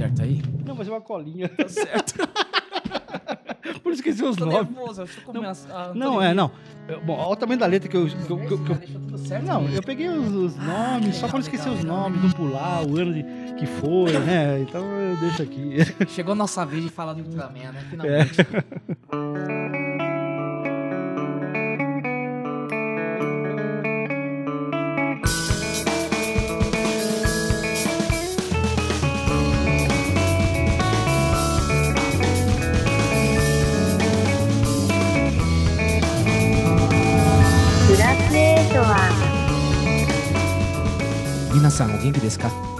certo aí? Não, mas é uma colinha. Tá certo. Por isso esqueci os Tô nomes. que eu Não, começo. Ah, Não, tô é, não. É, Bom, olha o tamanho da letra que eu. que eu- que eu- que eu- Deixou tudo certo não, mesmo. eu peguei os, os nomes, só legal, pra não esquecer os nomes, não pular, o ano de, que foi, né? Então eu deixo aqui. Chegou a nossa vez de falar do Ultraman, né? Finalmente.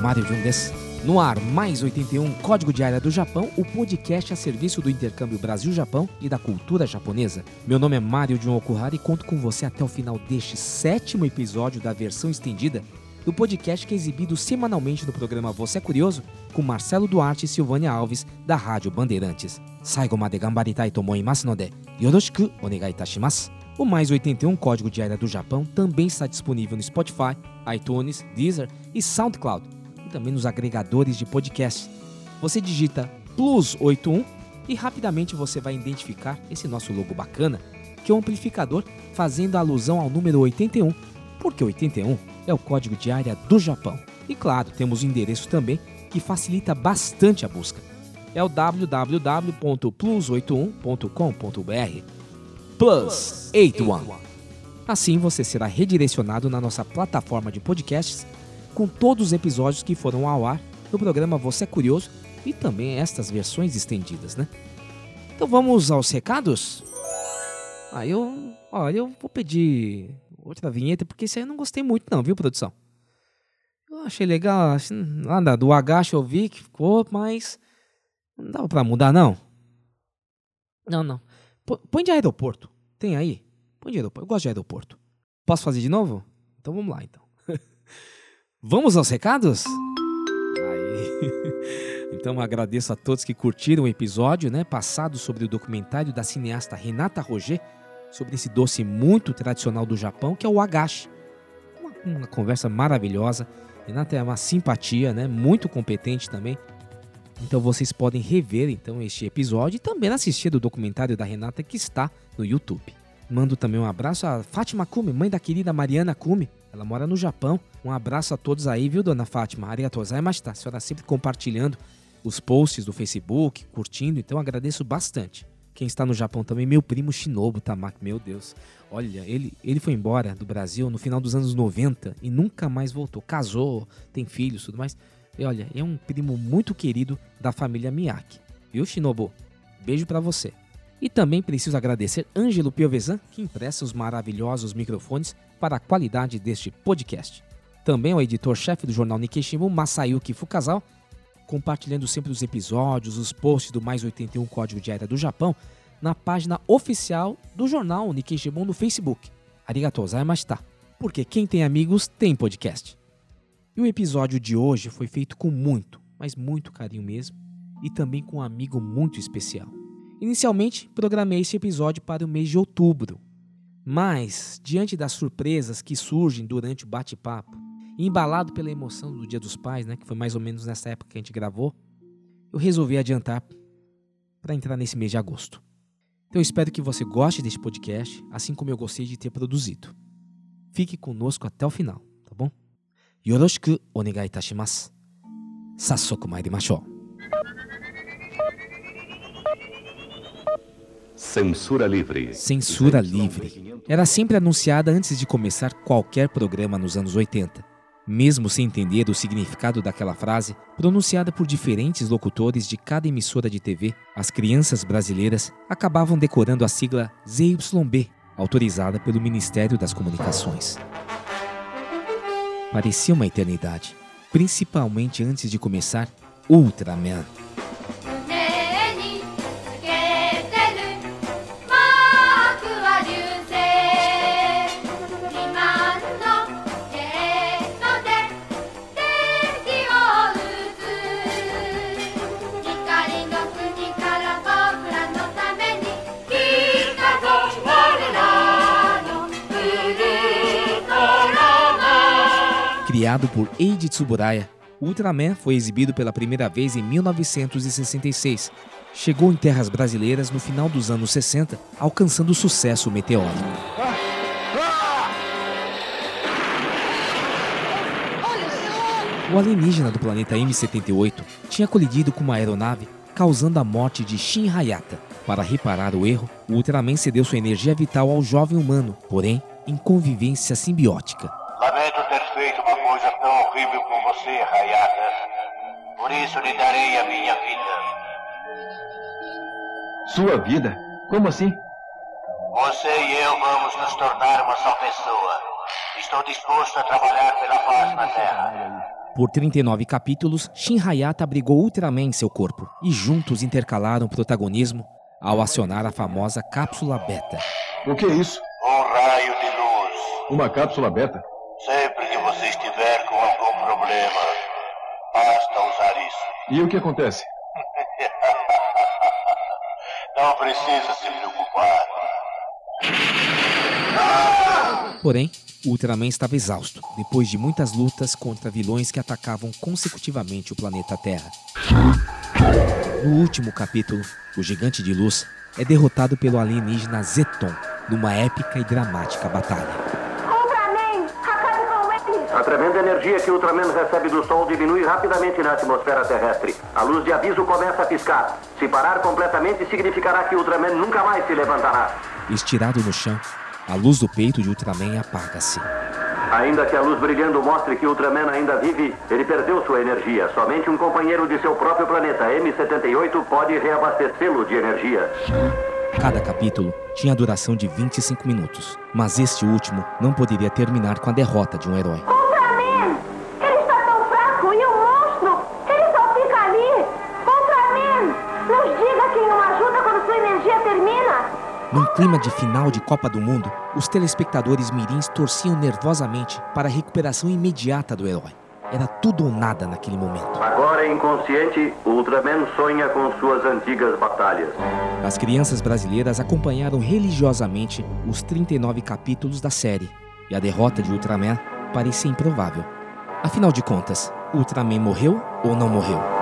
Mario Jun. No ar, mais 81, Código de Área do Japão, o podcast a serviço do intercâmbio Brasil-Japão e da cultura japonesa. Meu nome é Mario Jun Okuhara e conto com você até o final deste sétimo episódio da versão estendida do podcast que é exibido semanalmente no programa Você é Curioso, com Marcelo Duarte e Silvânia Alves, da Rádio Bandeirantes. Saigo made gambaritai to omoimasu node, yoroshiku onegai itashimasu. O Mais 81 Código de Área do Japão também está disponível no Spotify, iTunes, Deezer e SoundCloud, e também nos agregadores de podcast. Você digita Plus 81 e rapidamente você vai identificar esse nosso logo bacana, que é um amplificador fazendo alusão ao número 81, porque 81 é o código de área do Japão. E claro, temos o endereço também que facilita bastante a busca. É o www.plus81.com.br. Plus 81. Assim você será redirecionado na nossa plataforma de podcasts com todos os episódios que foram ao ar no programa Você é Curioso e também estas versões estendidas, né? Então vamos aos recados? Ah, eu, olha, eu vou pedir outra vinheta porque isso aí eu não gostei muito não, viu, produção? Eu achei legal, assim, lá da- do Agacho eu vi que ficou, mas não dava pra mudar não. Não, não. Põe de aeroporto. Tem aí? Põe de aeroporto. Eu gosto de aeroporto. Posso fazer de novo? Então vamos lá, então. vamos aos recados? Aí. Então agradeço a todos que curtiram o episódio, né, passado sobre o documentário da cineasta Renata Roger sobre esse doce muito tradicional do Japão, que é o agashi. Uma, uma conversa maravilhosa. Renata é uma simpatia, né, muito competente também. Então vocês podem rever então este episódio e também assistir o documentário da Renata que está no YouTube. Mando também um abraço a Fátima Kumi, mãe da querida Mariana Kumi. Ela mora no Japão. Um abraço a todos aí, viu, dona Fátima? Arigatou gozaimashita. A senhora sempre compartilhando os posts do Facebook, curtindo, então agradeço bastante. Quem está no Japão também, meu primo Shinobu Tamaki, meu Deus. Olha, ele, ele foi embora do Brasil no final dos anos 90 e nunca mais voltou. Casou, tem filhos, tudo mais. E olha, é um primo muito querido da família Miyake. Viu, Shinobu? Beijo pra você. E também preciso agradecer Ângelo Piovesan, que empresta os maravilhosos microfones para a qualidade deste podcast. Também ao editor-chefe do jornal Nikkei Shimbun, Masayuki Fukazawa, compartilhando sempre os episódios, os posts do Mais 81 Código de Área do Japão na página oficial do jornal Nikkei Shimbun no Facebook. Arigatou gozaimashita. Porque quem tem amigos tem podcast. E o episódio de hoje foi feito com muito, mas muito carinho mesmo, e também com um amigo muito especial. Inicialmente, programei esse episódio para o mês de outubro, mas, diante das surpresas que surgem durante o bate-papo, embalado pela emoção do Dia dos Pais, né, que foi mais ou menos nessa época que a gente gravou, eu resolvi adiantar para entrar nesse mês de agosto. Então espero que você goste deste podcast, assim como eu gostei de ter produzido. Fique conosco até o final, tá bom? Yoroshiku onegai itashimasu. Sassoku mairimashou. Censura livre. Censura livre. Era sempre anunciada antes de começar qualquer programa nos anos 80. Mesmo sem entender o significado daquela frase, pronunciada por diferentes locutores de cada emissora de TV, as crianças brasileiras acabavam decorando a sigla ZYB, autorizada pelo Ministério das Comunicações. Parecia uma eternidade, principalmente antes de começar Ultraman. Criado por Eiji Tsuburaya, Ultraman foi exibido pela primeira vez em 1966. Chegou em terras brasileiras no final dos anos 60, alcançando sucesso meteórico. O alienígena do planeta M78 tinha colidido com uma aeronave, causando a morte de Shin Hayata. Para reparar o erro, o Ultraman cedeu sua energia vital ao jovem humano, porém em convivência simbiótica. Lamento ter tão horrível com você, Hayata. Por isso lhe darei a minha vida. Sua vida? Como assim? Você e eu vamos nos tornar uma só pessoa. Estou disposto a trabalhar pela paz na Terra. Por 39 capítulos, Shin Hayata abrigou Ultraman em seu corpo e juntos intercalaram protagonismo ao acionar a famosa cápsula beta. O que é isso? Um raio de luz. Uma cápsula beta? Sempre que você estiver com algum problema, basta usar isso. E o que acontece? Não precisa se preocupar. Porém, o Ultraman estava exausto, depois de muitas lutas contra vilões que atacavam consecutivamente o planeta Terra. No último capítulo, o Gigante de Luz é derrotado pelo alienígena Zeton numa épica e dramática batalha. A tremenda energia que o Ultraman recebe do Sol diminui rapidamente na atmosfera terrestre. A luz de aviso começa a piscar. Se parar completamente, significará que o Ultraman nunca mais se levantará. Estirado no chão, a luz do peito de Ultraman apaga-se. Ainda que a luz brilhando mostre que Ultraman ainda vive, ele perdeu sua energia. Somente um companheiro de seu próprio planeta, M78, pode reabastecê-lo de energia. Cada capítulo tinha a duração de 25 minutos, mas este último não poderia terminar com a derrota de um herói. Ultraman! Ele está tão fraco e um monstro! Ele só fica ali! Ultraman! Nos diga quem o ajuda quando sua energia termina! Num clima de final de Copa do Mundo, os telespectadores mirins torciam nervosamente para a recuperação imediata do herói. Era tudo ou nada naquele momento. Agora inconsciente, o Ultraman sonha com suas antigas batalhas. As crianças brasileiras acompanharam religiosamente os 39 capítulos da série, e a derrota de Ultraman parecia improvável. Afinal de contas, Ultraman morreu ou não morreu?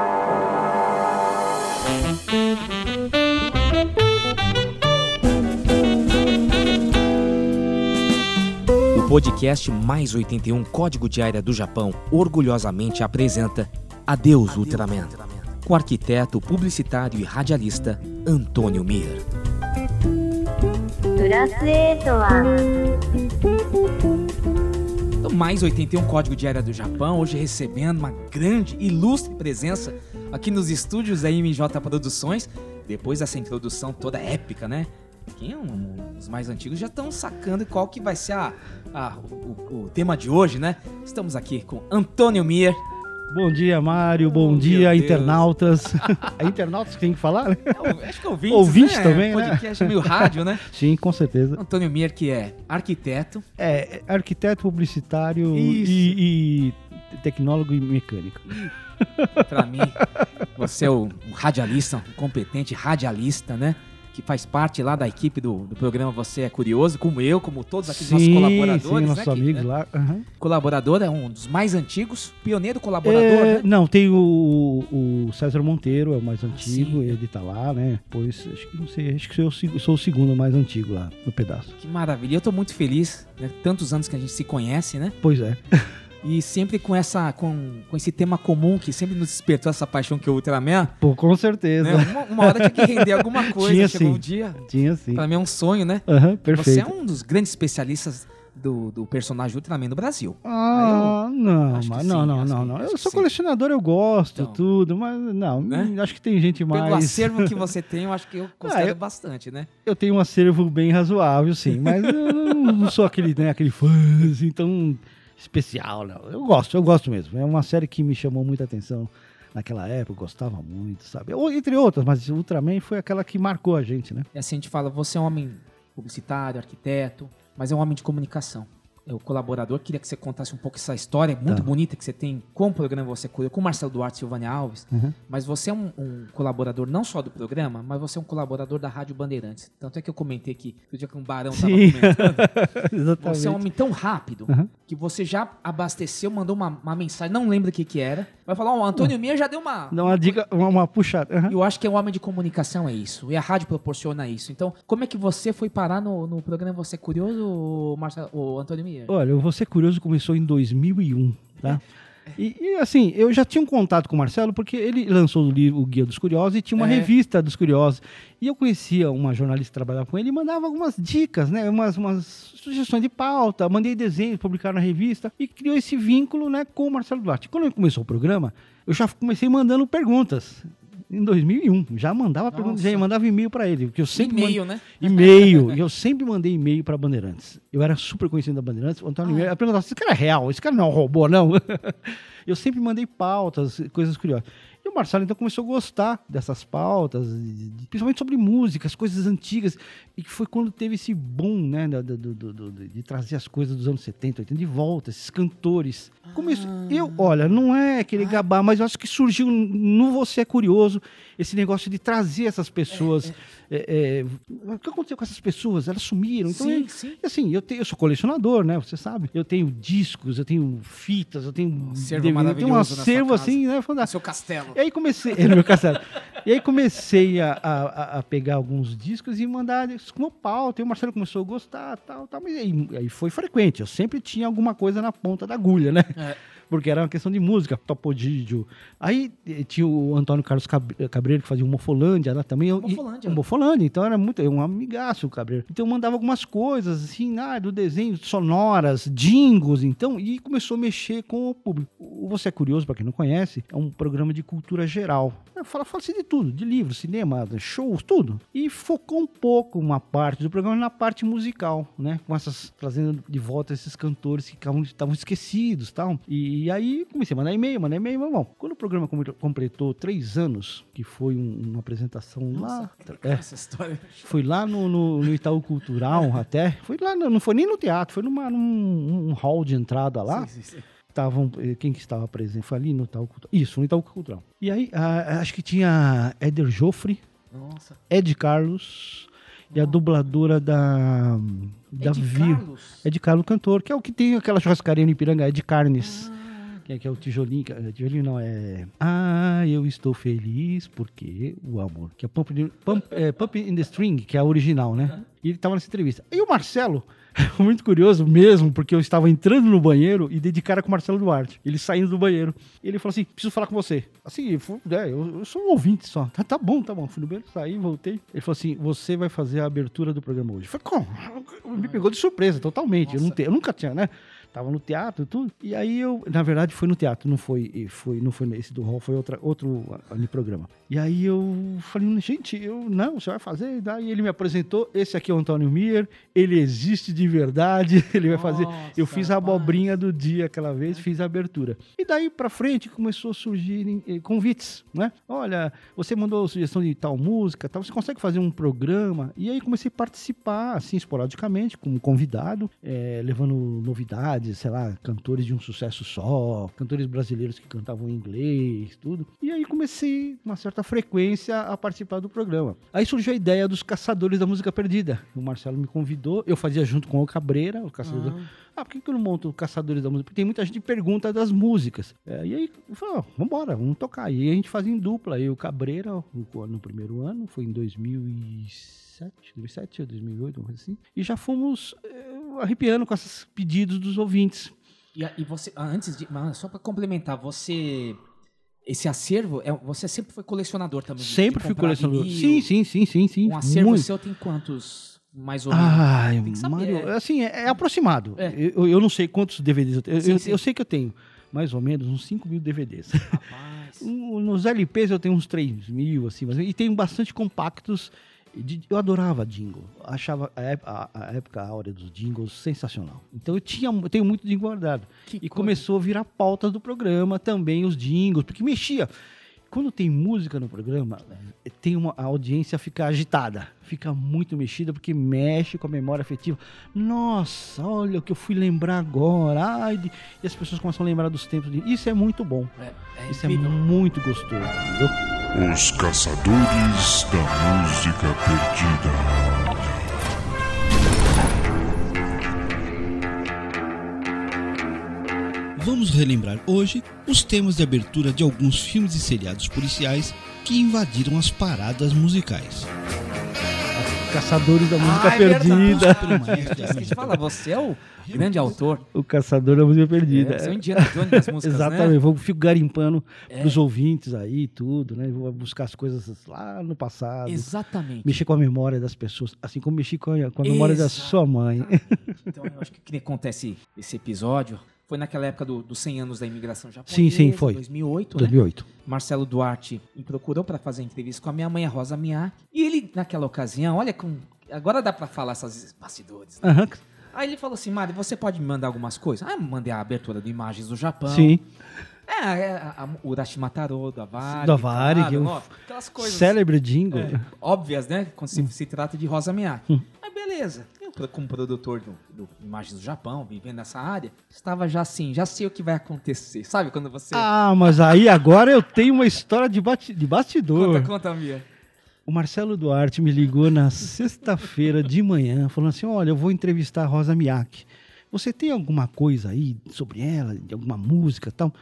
podcast Mais 81 Código de Área do Japão orgulhosamente apresenta Adeus, Adeus Ultraman, Ultraman, com arquiteto, publicitário e radialista Antônio Mir. Então, Mais 81 Código de Área do Japão, hoje recebendo uma grande, ilustre presença aqui nos estúdios da MJ Produções, depois dessa introdução toda épica, né? Quem é um- os mais antigos já estão sacando qual que vai ser a, a- o, o- tema de hoje, né? Estamos aqui com Antônio Mir. Bom dia, Mário. Bom Oh, dia, internautas. é internautas que tem que falar, né? É, Acho que ouvintes, Ouvintes né? também, né? Podcast meio rádio, né? Sim, com certeza. Antônio Mir, que é arquiteto, É, é arquiteto publicitário e, e tecnólogo e mecânico. Pra mim, você é um radialista, um competente radialista, né? Que faz parte lá da equipe do, do programa Você é Curioso, como eu, como todos aqueles nossos colaboradores. sim, nossos né, amigos né, lá. aham. Colaborador é um dos mais antigos, pioneiro colaborador, É, né? Não, tem o, o César Monteiro, é o mais antigo, sim. ele tá lá, né? Pois, acho que não sei, acho que sou, o seg- sou o segundo mais antigo lá no pedaço. Que maravilha. Eu tô muito feliz, né? Tantos anos que a gente se conhece, né? Pois é. E sempre com essa com, com esse tema comum que sempre nos despertou essa paixão que é o Ultraman. Pô, com certeza. Né? Uma, uma hora tinha que render alguma coisa. Tinha Chegou sim. um dia. Tinha sim. Pra mim é um sonho, né? Você perfeito. é um dos grandes especialistas do, do personagem Ultraman no Brasil. Ah, não, acho que mas sim, não, não, não, não. Eu sou sim. colecionador, eu gosto, Então. tudo, mas não, Né? acho que tem gente mais. Pelo acervo que você tem, eu acho que eu considero eu- bastante, né? Eu tenho um acervo bem razoável, sim, mas eu não, não sou aquele, né, aquele fã assim, tão especial. Eu gosto, eu gosto mesmo. É uma série que me chamou muita atenção naquela época, gostava muito, sabe? Ou, entre outras, mas Ultraman foi aquela que marcou a gente, né? E assim a gente fala, você é um homem publicitário, arquiteto, mas é um homem de comunicação. O colaborador. Queria que você contasse um pouco essa história muito Tá. bonita que você tem com o programa Você Cuida, com o Marcelo Duarte e Silvânia Alves. Uhum. Mas você é um, um colaborador não só do programa, mas você é um colaborador da Rádio Bandeirantes. Tanto é que eu comentei aqui, o dia que um barão estava comentando. Exatamente. Você é um homem tão rápido Uhum. que você já abasteceu, mandou uma, uma mensagem, não lembro o que que era. Vai falar, ó, o Antônio Mia já deu uma... Dá uma dica, uma, uma puxada. Uhum. Eu acho que é um homem de comunicação, é isso. E a rádio proporciona isso. Então, como é que você foi parar no, no programa Você é Curioso, Marcelo, o Antônio Mia? Olha, o Você Curioso começou em 2001, tá? E, e, assim, eu já tinha um contato com o Marcelo porque ele lançou o livro O Guia dos Curiosos e tinha uma É. revista dos Curiosos. E eu conhecia uma jornalista que trabalhava com ele e mandava algumas dicas, né? Umas, umas sugestões de pauta, mandei desenhos, publicar na revista e criou esse vínculo né, com o Marcelo Duarte. Quando começou o programa, eu já comecei mandando perguntas. Em 2001, já mandava perguntas, já mandava e-mail para ele, porque eu sempre E-mail, né? e-mail. e eu sempre mandei e-mail para Bandeirantes. Eu era super conhecido da Bandeirantes. O Antônio Ah. Mineiro perguntava: esse cara é real? Esse cara não é um robô, não? eu sempre mandei pautas, coisas curiosas. E o Marcelo então começou a gostar dessas pautas, principalmente sobre músicas, coisas antigas. E que foi quando teve esse boom, né, do- do- do- de trazer as coisas dos anos 70, 80 de volta, esses cantores. Começou, eu, olha, não é aquele gabar, mas eu acho que surgiu no Você é Curioso esse negócio de trazer essas pessoas. é, é, o que aconteceu com essas pessoas? Elas sumiram. Então, Sim, é- sim. assim, eu, tenho, eu sou colecionador, né? Você sabe. Eu tenho discos, eu tenho fitas, eu tenho. acervo DVD, eu tenho um acervo assim, né? Fantástico. seu castelo. E aí comecei, é, no meu castelo. E aí comecei a, a- a- pegar alguns discos e mandar como pauta. E o Marcelo começou a gostar, tal, tal. Mas aí, aí foi frequente. Eu sempre tinha alguma coisa na ponta da agulha, né? É. Porque era uma questão de música, topodídio. Aí eh, tinha o Antônio Carlos Cab- Cabreiro, que fazia o Mofolândia lá também. Eu- e- Mofolândia. Mofolândia, então era muito, um amigaço o Cabreiro. Então eu mandava algumas coisas, assim, ah, do desenho, sonoras, jingles, então, e começou a mexer com o público. O Você é Curioso, para quem não conhece, é um programa de cultura geral. É, Fala, fala-se de tudo, de livros, cinema, shows, tudo. E focou um pouco uma parte do programa na parte musical, né? Com essas, trazendo de volta esses cantores que estavam esquecidos tal. E, aí comecei a mandar e-mail, mandar e-mail, bom. Quando o programa com- completou três anos, que foi um- uma apresentação lá. Nossa, que é, essa história. foi lá no, no, no Itaú Cultural até. Foi lá, não foi nem no teatro, foi numa, num um hall de entrada lá. Sim, sim, sim. Estavam, eh, quem que estava presente? Foi ali no Itaú Cultural. Isso, no Itaú Cultural. E aí, ah, acho que tinha Éder Joffre, Nossa. Ed Carlos e a dubladora da. Da Vi- Carlos? Ed Carlos Cantor, que é o que tem aquela churrascaria no Ipiranga, é de carnes. É, que é o tijolinho, é- tijolinho não, é... Ah, eu estou feliz porque o amor, que é Pump, in- Pump, é, Pump in the String, que é a original, né? E ele tava nessa entrevista. E o Marcelo, muito curioso mesmo, porque eu estava entrando no banheiro e dei de cara com o Marcelo Duarte. Ele saindo do banheiro. E ele falou assim, preciso falar com você. Assim, é, eu, eu sou um ouvinte só. Tá, tá bom, tá bom. Fui no banheiro, saí, voltei. Ele falou assim, você vai fazer a abertura do programa hoje. Eu falei, como? Me pegou de surpresa, totalmente. Eu, te- eu nunca tinha, né? Tava no teatro e tudo. E aí eu, na verdade, foi no teatro, não foi, foi, não foi nesse do hall, foi outra, outro ali programa. E aí eu falei, gente, eu não, você vai fazer. Daí ele me apresentou. Esse aqui é o Antônio Mier, ele existe de verdade, ele vai fazer. Eu fiz a abobrinha do dia aquela vez, fiz a abertura. E daí pra frente começou a surgir eh, convites, né? Olha, você mandou sugestão de tal música, tal, você consegue fazer um programa? E aí comecei a participar, assim, esporadicamente, como convidado, eh, levando novidades, sei lá, cantores de um sucesso só, cantores brasileiros que cantavam em inglês, tudo. E aí comecei, uma certa frequência, a participar do programa. Aí surgiu a ideia dos Caçadores da Música Perdida. O Marcelo me convidou, eu fazia junto com o Cabreira, o Caçador. Ah, por que, que eu não monto Caçadores da Música? Porque tem muita gente que pergunta das músicas. É, e aí, eu falei, ó, vambora, vamos tocar. E aí a gente fazia em dupla. Eu, o Cabreira, no, primeiro ano, foi em 2007, 2007 ou 2008, uma coisa assim. E já fomos é, arrepiando com esses pedidos dos ouvintes. E, e você, ah, antes de. Só pra complementar, você. Esse acervo, é, você sempre foi colecionador também? Sempre fui colecionador. vinil? Sim, sim, sim, sim, sim. Um acervo Muito. seu tem quantos, mais ou menos? Ai, Tem que saber, Mário, é. assim, é, é aproximado. É. Eu, eu não sei quantos DVDs eu tenho. Eu, Sim, eu- sim. eu sei que eu tenho mais ou menos uns 5 mil DVDs. Rapaz. Nos LPs eu tenho uns 3 mil, assim, mas, e tenho bastante compactos. Eu adorava jingle. Achava a, a- a época áurea dos jingles sensacional. Então eu, tinha, eu tenho muito jingle guardado. Que e coisa. começou a virar pauta do programa também, os jingles, porque mexia. Quando tem música no programa, tem uma, a audiência fica agitada, fica muito mexida, porque mexe com a memória afetiva. Nossa, olha o que eu fui lembrar agora. Ai, de- e as pessoas começam a lembrar dos tempos. De, isso é muito bom. É, é Isso é muito gostoso. entendeu? Os Caçadores da Música Perdida. Vamos relembrar hoje os temas de abertura de alguns filmes e seriados policiais que invadiram as paradas musicais. Caçadores da Música Ah, é. Perdida. Esqueci de falar, você é o grande autor. O Caçador da Música Perdida. É, você é o Indiana Jones das músicas, Exatamente, né? vou fico garimpando É. pros ouvintes aí, tudo, né? Vou buscar as coisas lá no passado. Exatamente. Mexer com a memória das pessoas, assim como mexi com a, com a memória da sua mãe. Então, eu acho que o que acontece esse episódio foi naquela época do- dos 100 anos da imigração japonesa. Sim, sim, foi. 2008, né? 2008. Marcelo Duarte me procurou para fazer entrevista com a minha mãe, a Rosa Miyake. E ele, naquela ocasião, olha com... Agora dá para falar essas bastidores. né? Aham, Aí ele falou assim, Mário, você pode me mandar algumas coisas? Ah, mandei a abertura do Imagens do Japão. sim. É, é a, a, o Urashimataro, do Avari. Do Avari, claro, que é ó, aquelas coisas Célebre jingle. é, óbvias, né? Quando se, se trata de Rosa Miyake. Hum. Mas beleza. Eu, como produtor do, do Imagens do Japão, vivendo nessa área, estava já assim, já sei o que vai acontecer. Sabe quando você... Ah, mas aí agora eu tenho uma história de, bati- de bastidor. conta, conta, Mia. O Marcelo Duarte me ligou na sexta-feira de manhã, falando assim: olha, eu vou entrevistar a Rosa Miyake. Você tem alguma coisa aí sobre ela, de alguma música e tal?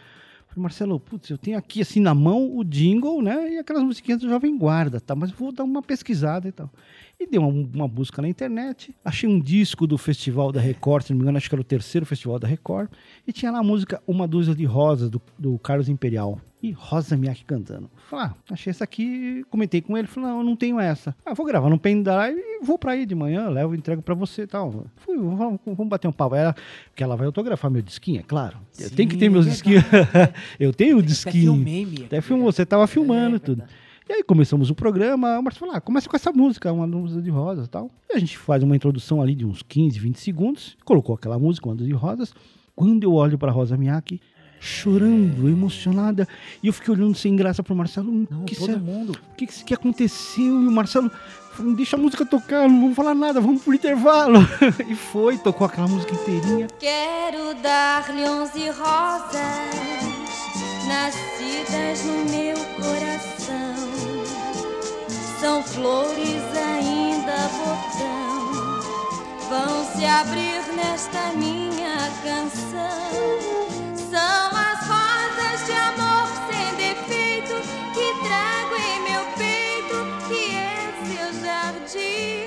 Falei, Marcelo, putz, eu tenho aqui assim na mão o jingle, né? E aquelas musiquinhas do Jovem Guarda, tá? Mas vou dar uma pesquisada e tal. E dei uma, uma busca na internet, achei um disco do Festival da Record, se não me engano, acho que era o terceiro Festival da Record, e tinha lá a música Uma Dúzia de Rosas, do, do Carlos Imperial. E Rosa Miyake cantando. Falei, ah, achei essa aqui, comentei com ele, falei, não, eu não tenho essa. Ah, vou gravar no pendrive e vou pra aí de manhã, levo e entrego pra você e tal. Fui, vamos, vamos bater um papo. Ela, porque ela vai autografar meu disquinho, é claro. eu Sim, tenho que ter meus é disquinhos. eu tenho o Até disquinho. filmei, Mia. Até filmou, você tava filmando É, tudo. E aí começamos o programa, o Marcos falou, ah, começa com essa música, uma música de rosas e tal. E a gente faz uma introdução ali de uns 15, 20 segundos, colocou aquela música, uma de rosas. Quando eu olho pra Rosa Miyake, chorando, emocionada, e eu fiquei olhando sem graça pro Marcelo, Não, que todo será- mundo. o que, que, que aconteceu? E o Marcelo falou, deixa a música tocar, não vamos falar nada, vamos pro intervalo. e foi, tocou aquela música inteirinha. Quero dar-lhe onze rosas nascidas no meu coração. São flores ainda botão, vão se abrir nesta minha canção. São as rosas de amor sem defeito que trago em meu peito, que é seu jardim.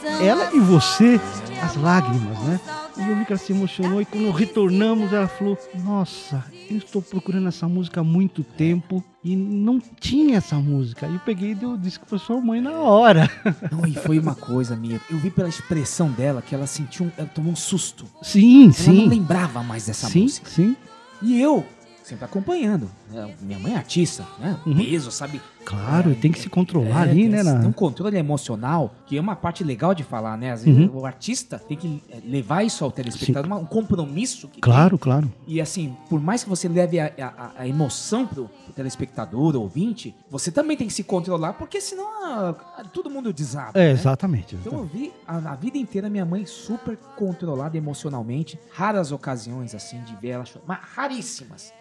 São Ela e você, as lágrimas, né? E eu vi que ela se emocionou e quando retornamos, ela falou: Nossa, eu estou procurando essa música há muito tempo e não tinha essa música. E eu peguei e dei o disco pra sua mãe na hora. Não, e foi uma coisa, Mia. Eu vi pela expressão dela que ela sentiu, um- ela tomou um susto. Sim, Ela não sim. lembrava mais dessa Sim, música. sim. E eu, sempre acompanhando. né? Minha mãe é artista, né? Uhum. Peso, sabe? Claro, É, tem que se controlar É, ali, tem né? Tem um controle emocional, que é uma parte legal de falar, né? Às vezes Uhum. o artista tem que é, levar isso ao telespectador, uma- um compromisso. Que Claro, claro. tem. E assim, por mais que você leve a, a- a emoção pro, pro telespectador, ouvinte, você também tem que se controlar, porque senão ah, todo mundo desaba. É, né? exatamente. Então eu vi a, a vida inteira minha mãe super controlada emocionalmente. Raras ocasiões, assim, de ver ela chorar. Mas raríssimas.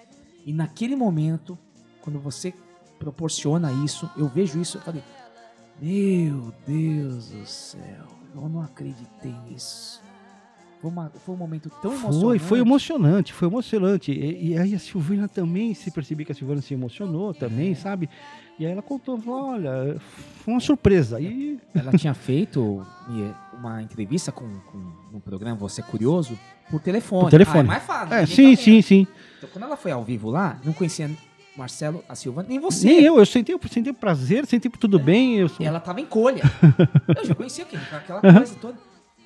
E naquele momento, quando você proporciona isso, eu vejo isso, eu falei, meu Deus do céu, eu não acreditei nisso. Foi, uma- foi um momento tão emocionante. Foi, foi emocionante, foi emocionante. E, e aí a Silvana também, se percebi que a Silvana se emocionou também, sabe? E aí ela contou, falou, olha, foi uma surpresa. E Ela tinha feito uma entrevista com, com no programa Você é Curioso por telefone. Por telefone. Ah, é mais fácil. é, ninguém sim, sim, vendo. sim. Então, quando ela foi ao vivo lá, não conhecia Marcelo, a Silva, nem você. Nem eu, eu sentei o prazer, sentei por tudo bem. Eu sou... E ela tava em colha. eu já conhecia aquele, aquela Aham. coisa toda.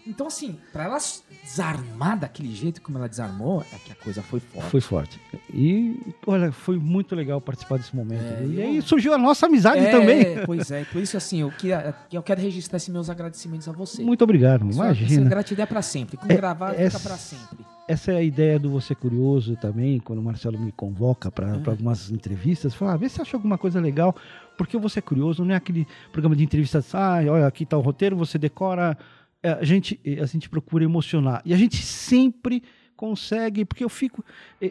Então, assim, pra ela desarmar daquele jeito como ela desarmou, é que a coisa foi forte. Foi forte. E, olha, foi muito legal participar desse momento. É, e eu- aí surgiu a nossa amizade É, também. Pois é, por isso assim, eu, queria, eu quero registrar esses meus agradecimentos a você. Muito obrigado, Essa- Essa imagina. gratidão é pra sempre. Com É- gravado, é- fica pra sempre. Essa é a ideia do Você Curioso também, quando o Marcelo me convoca para Ah. algumas entrevistas, fala, ah, vê se acha alguma coisa legal, porque o Você Curioso não é aquele programa de entrevistas, ah, olha, aqui tá o roteiro, você decora, É, a gente, a gente procura emocionar, e a gente sempre consegue, porque eu fico,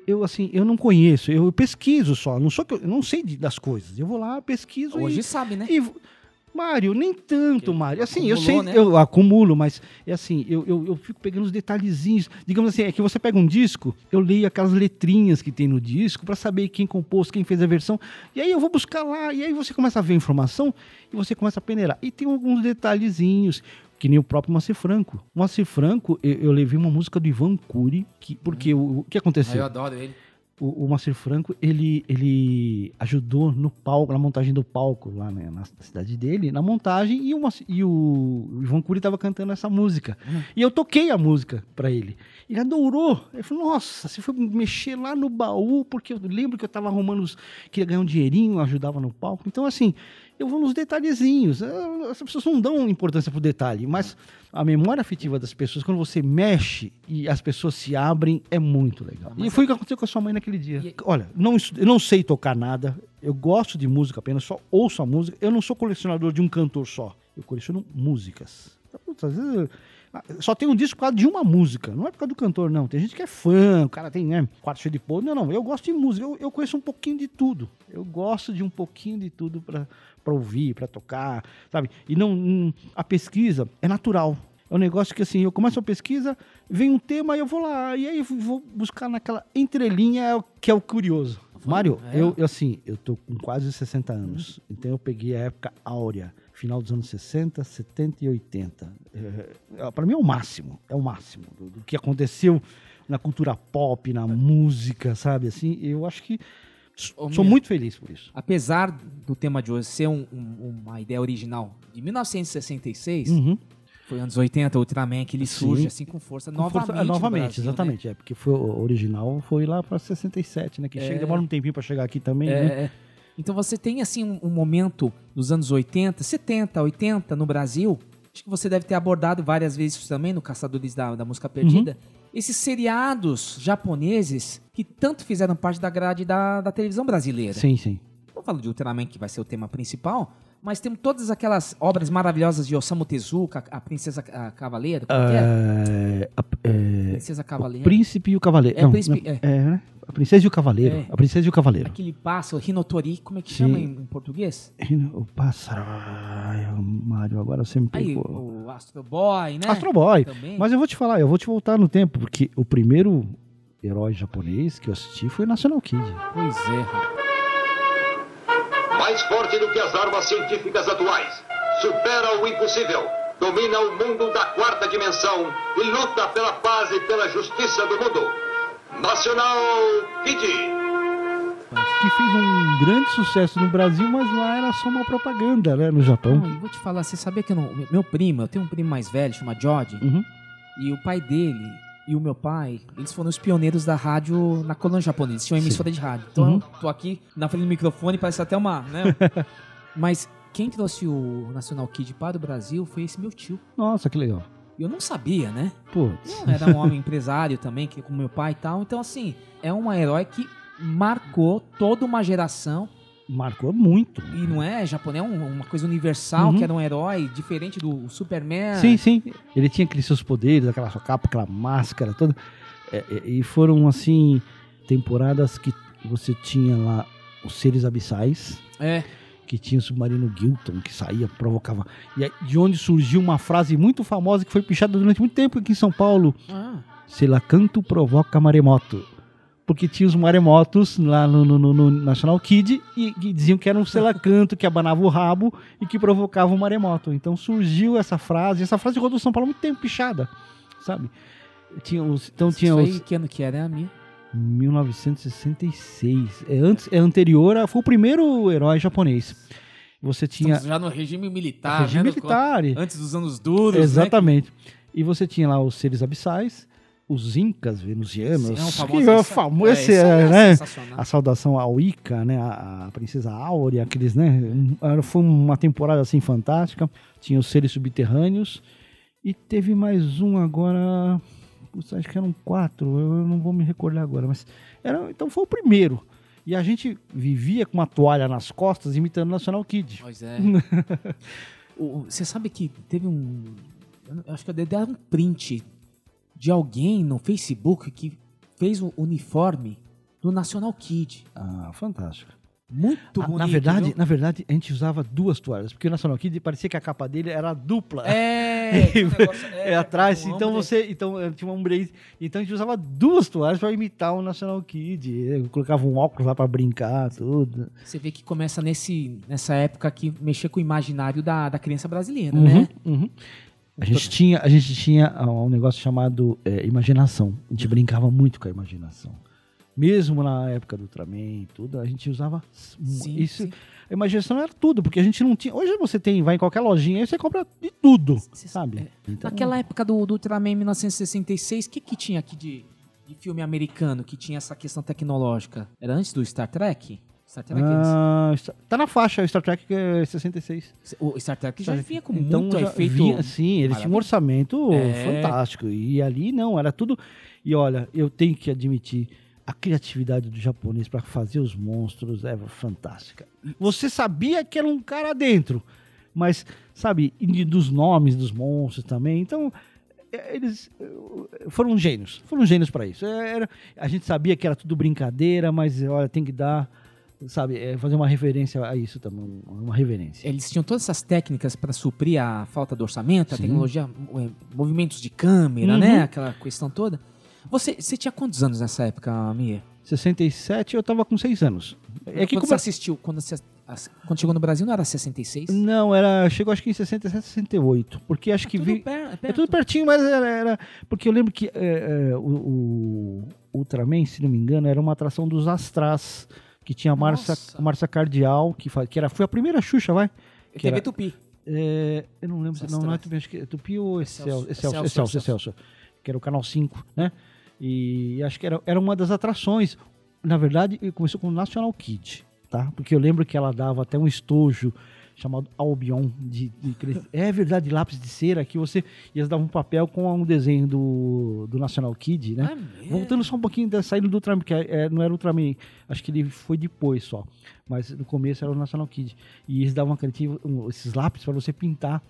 eu- assim, eu não conheço, eu pesquiso só, não sou que eu, não sei das coisas, eu vou lá, pesquiso Hoje e, sabe, né? e Mário, nem tanto, Mário. Assim, eu sei, acumulou, né? eu acumulo, mas é assim, eu, eu, eu fico pegando os detalhezinhos. Digamos assim, é que você pega um disco, eu leio aquelas letrinhas que tem no disco para saber quem compôs, quem fez a versão. E aí eu vou buscar lá, e aí você começa a ver a informação e você começa a peneirar. E tem alguns detalhezinhos, que nem o próprio Moacir Franco. O Moacir Franco, eu, eu levei uma música do Ivan Cury, que, porque o, o que Ah, aconteceu? eu adoro ele. O, o Franco, ele, ele ajudou no palco, na montagem do palco lá né, na cidade dele, na montagem, e e o, Ivan Cury tava cantando essa música. E eu toquei a música pra ele. Ele adorou. Ele falou, nossa, você foi mexer lá no baú, porque eu lembro que eu tava arrumando, os, queria ganhar um dinheirinho, ajudava no palco. Então, assim, eu vou nos detalhezinhos. Ah, As pessoas não dão importância pro detalhe, mas a memória afetiva das pessoas, quando você mexe e as pessoas se abrem, é muito legal. e foi o que aconteceu com a sua mãe naquele dia. E- Olha, não, eu não sei tocar nada, eu gosto de música apenas, só ouço a música. Eu não sou colecionador de um cantor só, eu coleciono músicas. Putz, às vezes só tem um disco por causa de uma música, não é por causa do cantor, não. Tem gente que é fã, o cara tem né, quarto cheio de pôr. Não, não, eu gosto de música, eu, eu conheço um pouquinho de tudo. Eu gosto de um pouquinho de tudo pra pra ouvir, pra tocar, sabe? E não, não- a pesquisa é natural. É um negócio que assim, eu começo a pesquisa, vem um tema e eu vou lá, e aí eu vou buscar naquela entrelinha é que é o curioso. Mário, É. eu, eu, assim, eu tô com quase 60 anos, então eu peguei a época áurea, final dos anos 60, 70 e 80. É, para mim é o máximo, é o máximo do, do que aconteceu na cultura pop, na música, sabe? Assim, eu acho que Ô, sou muito feliz por isso. Apesar do tema de hoje ser um- um- uma ideia original de 1966, Uhum. foi anos 80, o Ultraman, que ele Sim. surge assim com força Com novamente. força- é, no novamente, Brasil, né? exatamente. É, porque foi, o original foi lá pra 67, né? Que chega, É. demora um tempinho pra chegar aqui também, É, né? Então você tem assim um, um momento dos anos 80, 70, 80 no Brasil. Acho que você deve ter abordado várias vezes também no Caçadores da, da Música Perdida. Uhum. Esses seriados japoneses que tanto fizeram parte da grade da, da televisão brasileira. Sim, sim. Não falo de Ultraman, que vai ser o tema principal, mas temos todas aquelas obras maravilhosas de Osamu Tezuka, a Princesa a Cavaleiro, como é? É, a, é, Princesa o Cavaleiro. Príncipe e o Cavaleiro. É, Não, Príncipe- não, é. é, né? A Princesa e o Cavaleiro. É. A Princesa e o Cavaleiro. Aquele pássaro, Hinotori, como é que Sim. chama em, em português? O pássaro. Ai, Mário, agora você me Aí, pegou. o Astro Boy, né? Astro Boy. Também. Mas eu vou te falar, eu vou te voltar no tempo, porque o primeiro herói japonês que eu assisti foi National Kid. Pois é, rapaz. Mais forte do que as armas científicas atuais. Supera o impossível. Domina o mundo da quarta dimensão e luta pela paz e pela justiça do mundo. Nacional Kid. Que fez um grande sucesso no Brasil, mas lá era só uma propaganda, né? No Japão. Não, vou te falar, você sabia que eu não, meu primo, eu tenho um primo mais velho, chama George, Uhum. e o pai dele e o meu pai, eles foram os pioneiros da rádio na colônia japonesa. Eles tinham uma emissora de rádio. Então, Uhum. tô aqui na frente do microfone, parece até uma, né? Mas quem trouxe o National Kid para o Brasil foi esse meu tio. Nossa, que legal. Eu não sabia, né? Putz. Eu era um homem empresário também, que como meu pai e tal. Então, assim, é um herói que marcou toda uma geração. Marcou muito. E não é japonês, é um- uma coisa universal, Uhum. que era um herói diferente do Superman. Sim, sim. Ele tinha aqueles seus poderes, aquela sua capa, aquela máscara toda. É, é, e foram, assim, temporadas que você tinha lá os seres abissais, É. que tinha o submarino Gilton, que saía, provocava. E aí, de onde surgiu uma frase muito famosa que foi pichada durante muito tempo aqui em São Paulo: Ah, Selacanto provoca maremoto. Porque tinha os maremotos lá no, no- no- National Kid e, que diziam que era um selacanto que abanava o rabo e que provocava um maremoto. Então surgiu essa frase. Essa frase rodou São Paulo muito tempo pichada, sabe? Tinha os, então tinha isso os aí, que ano que era? A minha? 1966. É antes, é anterior, a, foi o primeiro herói japonês. Você tinha Estamos já no regime militar, regime né? militar. e- Antes dos anos duros, né? Exatamente. E você tinha lá os seres abissais, os incas venusianos, Sim, é um famoso- que é famoso, é, esse, esse é né? A saudação ao Ica, né? A, a princesa Áurea, aqueles, né? um- Foi uma temporada assim fantástica. Tinha os seres subterrâneos e teve mais um agora. putz, acho que eram quatro, eu não vou me recordar agora, mas era, então foi o primeiro. E a gente vivia com uma toalha nas costas imitando National Kid. Pois é. Você sabe que teve um. Acho que eu dei um print de alguém no Facebook que fez o uniforme do National Kid. Ah, fantástico. Muito Ah, bonito. na verdade, viu? na verdade, a gente usava duas toalhas, porque o National Kid parecia que a capa dele era dupla. É, que o negócio- É, atrás, então você, então tinha um ombre, então a gente usava duas toalhas para imitar o National Kid. Eu colocava um óculos lá para brincar, tudo. Você vê que começa nesse, nessa época que mexer com o imaginário da, da criança brasileira, Uhum, né? uhum. A gente tinha, a gente tinha ah, um negócio chamado eh, imaginação. A gente brincava muito com a imaginação. Mesmo na época do Ultraman e tudo, a gente usava Sim, isso. sim. A imaginação era tudo, porque a gente não tinha. Hoje você tem, vai em qualquer lojinha e você compra de tudo, sabe? é. Então, Naquela época do, do Ultraman em 1966, o que, que tinha aqui de, de filme americano que tinha essa questão tecnológica? Era antes do Star Trek? Star Trek, ah, está- tá na faixa, o Star Trek é 66. eles- o Star Trek já vinha com Então, muito efeito. vinha- sim, eles tinham um orçamento É. fantástico. E ali não, era tudo. E olha, eu tenho que admitir, a criatividade do japonês para fazer os monstros é fantástica. Você sabia que era um cara dentro, mas, sabe, dos nomes dos monstros também. Então, é, eles eh, foram gênios, foram gênios para isso. É, Era, a gente sabia que era tudo brincadeira, mas olha, tem que dar, sabe, é, fazer uma referência a isso também, uma reverência. Eles tinham todas essas técnicas para suprir a falta de orçamento, a Sim. tecnologia, eh, movimentos de câmera, Uhum. né? Aquela questão toda. Você, você tinha quantos anos nessa época, Mia? 67 eu tava com 6 anos. É que quando como- você assistiu, quando, você, quando chegou no Brasil, não era 66? Não, era. Chegou acho que em 67, 68. Porque acho que tudo vi. per- É perto. tudo pertinho, mas era. era- porque eu lembro que é, é, o, o Ultraman, se não me engano, era uma atração dos Astras. Que tinha a Márcia, Cardial, que, que era, foi a primeira Xuxa, vai? TV que era- Tupi. É, eu não lembro, não, não é. Tupi, acho que é Tupi ou Excelso, Excelso, Excelso, que era o canal 5, né? E acho que era, era uma das atrações. Na verdade, começou com o National Kid, tá? Porque eu lembro que ela dava até um estojo chamado Albion de, de é verdade, lápis de cera que você e eles davam um papel com um desenho do, do National Kid, né? Ah, mesmo? Voltando só um pouquinho, da, saindo do Ultraman, que é, é, não era Ultraman, acho que ele foi depois só. Mas no começo era o National Kid. E eles davam uma canetinha, um, esses lápis para você pintar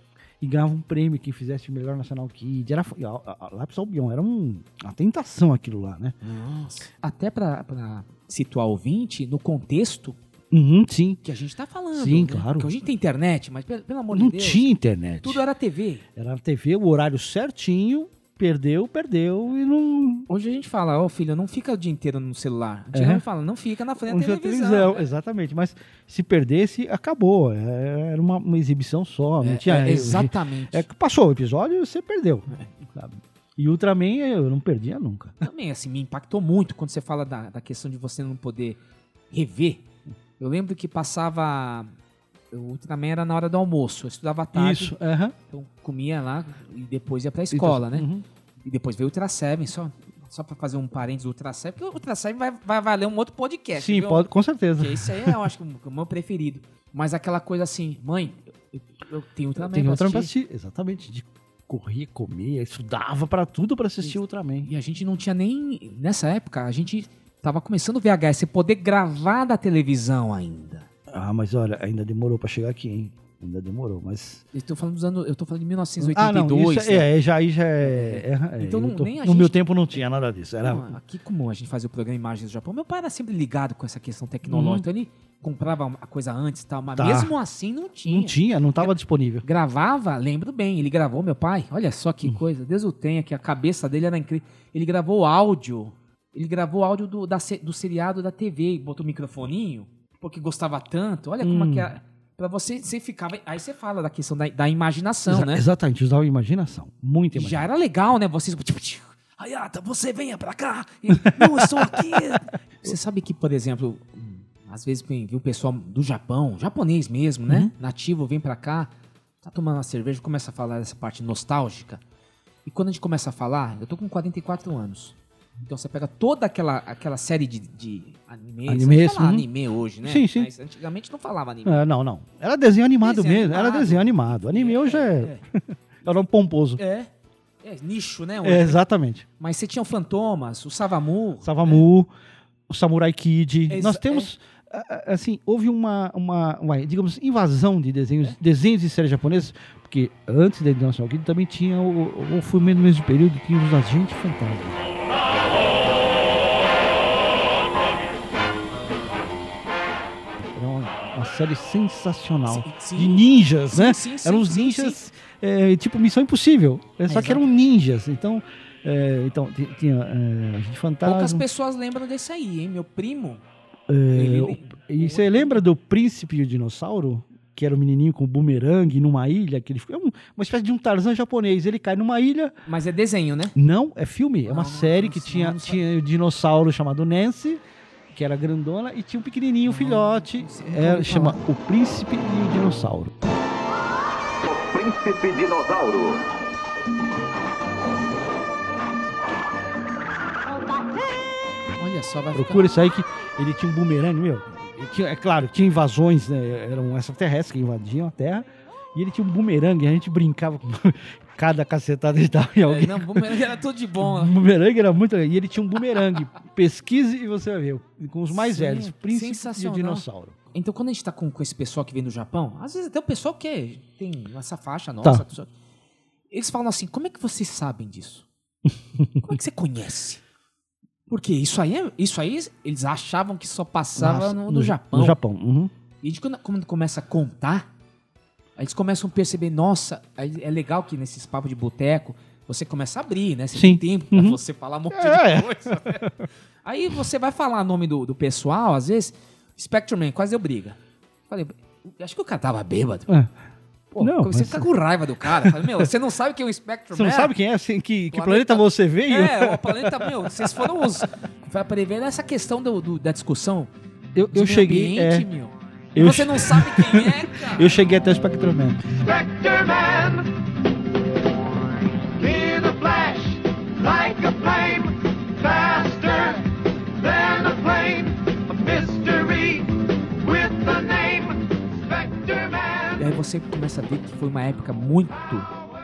e ganhava um prêmio quem fizesse o melhor National Kid. Era a, a, a lápis Albion, era um, uma tentação aquilo lá, né? Nossa. Até pra, pra situar o ouvinte no contexto Uhum, sim. que a gente tá falando. Sim, né? claro. Porque hoje tem internet, mas pelo, amor Não de Deus. tinha internet. Tudo era TV. Era TV, o horário certinho, perdeu, perdeu e não. Hoje a gente fala, ó filho, não fica o dia inteiro no celular. Antigamente É. fala, não fica na frente Não da tinha televisão. televisão, exatamente. Mas se perdesse, acabou. É, Era uma, uma exibição só. Não É, tinha. é, exatamente. É que passou o episódio você perdeu. E Ultraman eu não perdia nunca. Também, assim, me impactou muito quando você fala da, da questão de você não poder rever. Eu lembro que passava. O Ultraman era na hora do almoço. Eu estudava à tarde. Isso, aham. Então comia lá e depois ia pra escola, né? Uhum. E depois veio o Ultra Seven, só, só pra fazer um parênteses do Ultra Seven, porque o Ultra Seven vai, vai valer um outro podcast. Sim, viu? pode, com certeza. Porque esse aí é, eu acho que o meu preferido. Mas aquela coisa assim, mãe, eu, eu tenho Ultraman Tem Ultraman pra assistir. Exatamente. De correr, comer, estudava pra tudo pra assistir Ultraman. E a gente não tinha nem. Nessa época, a gente tava começando o VHS, você poder gravar da televisão ainda. Ah, mas olha, ainda demorou pra chegar aqui, hein? Ainda demorou, mas. Eu tô falando dos anos. Eu tô falando de Ah, não, 1982. isso é, é, já aí já é. é, é, Então não- tô- nem a no meu tempo não tinha nada disso. Era. Não, aqui como a gente fazia o programa Imagens do Japão, meu pai era sempre ligado com essa questão tecnológica. Então ele comprava a coisa antes e tal, mas Tá. mesmo assim não tinha. Não tinha, não tava disponível. Gravava, lembro bem, ele gravou meu pai. Olha só Hum. que coisa, Deus o tenha, que a cabeça dele era incrível. Ele gravou áudio. Ele gravou áudio do, da do seriado da TV e botou o microfoninho, porque gostava tanto. Olha como Hum. é que é. Pra você, você ficava. Aí você fala da questão da, da imaginação, Exa- né? Exatamente, usava imaginação. Muita E já imaginação. era legal, né? Vocês. Tipo, tipo, Ayata, você venha pra cá. E, Não, eu estou aqui. você sabe que, por exemplo, às vezes vem, o pessoal do Japão, japonês mesmo, né? Uhum. Nativo, vem pra cá, tá tomando uma cerveja, começa a falar dessa parte nostálgica. E quando a gente começa a falar, eu tô com 44 anos. Então você pega toda aquela, aquela série de, de anime. Anime, uhum. anime hoje, né? Sim, sim. Mas antigamente não falava anime. É, não, não. Era desenho animado Desenho mesmo. Era animado. desenho animado. Anime hoje é. Era um pomposo. É. é, nicho, né? É, exatamente. Mas você tinha o Fantomas, o Savamu. Savamu, o Samurai Kid. Exa- Nós temos, a- assim, houve uma, uma, uma, digamos, invasão de desenhos, desenhos de séries japoneses, porque antes da International Kid também tinha, o, o filme no mesmo período, tinha os Agentes Fantasma. Série sensacional. Sim, sim. De ninjas, né? sim, sim, eram os ninjas, é, tipo Missão Impossível. É, só que Exato. eram ninjas. Então, é, então ti- tinha é, Agente Fantasma. Poucas pessoas lembram desse aí, hein? Meu primo. É, Ele- o- e você lembra do Príncipe e o Dinossauro? Que era um menininho com bumerangue numa ilha. Que ele, é um- uma espécie de um Tarzan japonês. Ele cai numa ilha. Mas é desenho, né? Não, é filme. É uma não, série não, que não, tinha, tinha o dinossauro chamado Nancy, que era grandona, e tinha um pequenininho filhote. sei, nunca É, chama O Príncipe e o Dinossauro. O Príncipe Dinossauro. Olha só, vai ficar- Procura isso aí que ele tinha um bumerangue, meu. Tinha- é claro, tinha invasões, né? Eram extraterrestres que invadiam a Terra. E ele tinha um bumerangue, a gente brincava com cada cacetada de dava em É, alguém. não, bumerangue era tudo de bom. O bumerangue era muito. E ele tinha um bumerangue. Pesquise e você vai ver. Com os mais Sim, velhos. Príncipe e o dinossauro. Então, quando a gente tá com, com esse pessoal que vem do Japão, às vezes até o pessoal que tem essa faixa nossa, Tá. eles falam assim: como é que vocês sabem disso? Como é que você conhece? Porque isso aí, é- isso aí eles achavam que só passava Nossa, no, no Japão. No Japão. uhum. E gente, quando, quando começa a contar, eles começam a perceber, nossa, é legal que nesses papos de boteco você começa a abrir, né? Você Sim. tem tempo pra Uhum. você falar um monte É. de coisa. né? Aí você vai falar o nome do, do pessoal, às vezes, Spectrum Man quase deu briga. Falei, acho que o cara tava bêbado. É. Pô, Não, você mas- fica com raiva do cara. Fala, meu, você não sabe quem é o Spectrum Você não sabe quem é? Assim, que, que Planeta- planeta você veio? É, o planeta, meu, vocês foram os... Vai prever essa questão do, do- da discussão eu, eu cheguei. ambiente, é, meu. E eu você che- não sabe quem é, cara. eu cheguei até o Spectrum Man. Spectre-Man In a flash, like a flame Faster than a plane A mystery with a name Spectre-Man E aí você começa a ver que foi uma época muito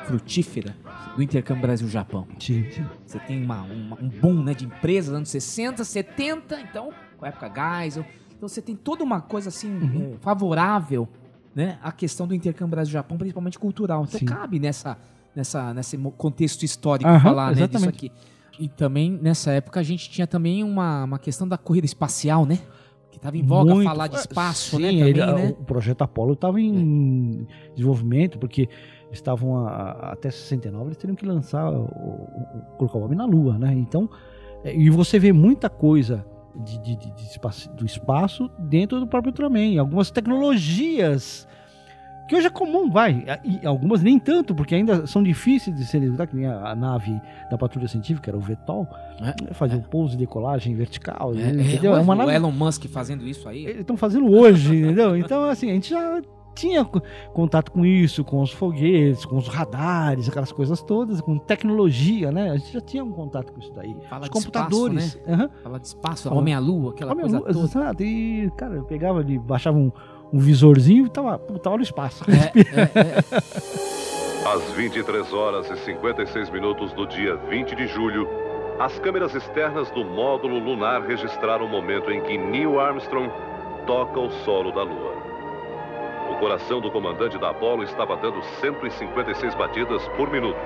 frutífera do intercâmbio Brasil-Japão. Sim, sim. Você tem uma, uma- um boom né, de empresas anos 60, 70, então, com a época Geisel. Então você tem toda uma coisa assim Uhum. eh, favorável né, à questão do intercâmbio Brasil-Japão, principalmente cultural. Então Sim. cabe nessa, nessa, nesse contexto histórico Aham, falar né, disso aqui. E também, nessa época, a gente tinha também uma, uma questão da corrida espacial, né? Que tava em voga Muito. falar de espaço, Sim, né? Também, ele- né? O projeto Apollo estava em desenvolvimento, porque estavam a- a- até 69, eles teriam que lançar, o, o- o- colocar o homem na Lua, né? Então, é, e você vê muita coisa de, de- de- de espaço, do espaço dentro do próprio Ultraman. Algumas tecnologias que hoje é comum, vai. E algumas nem tanto, porque ainda são difíceis de serem executadas, que nem a, a nave da patrulha científica, era o VTOL, É, fazia um pouso e decolagem vertical, É, entendeu? é, É uma o nave Elon Musk fazendo isso aí. eles estão fazendo hoje, entendeu? Então, assim, a gente já tinha co- contato com isso, com os foguetes, com os radares, aquelas coisas todas, com tecnologia, né? A gente já tinha um contato com isso daí. Fala os de computadores. espaço, Aham. Fala de espaço, Fala- Homem à Lua, aquela Olha, coisa lu- toda. exato. E, cara, eu pegava ali, baixava um, um visorzinho e tava, puta, olha o espaço. É, é, é. Às 23 horas e 56 minutos do dia 20 de julho, as câmeras externas do módulo lunar registraram o momento em que Neil Armstrong toca o solo da Lua. O coração do comandante da Apollo estava dando 156 batidas por minuto.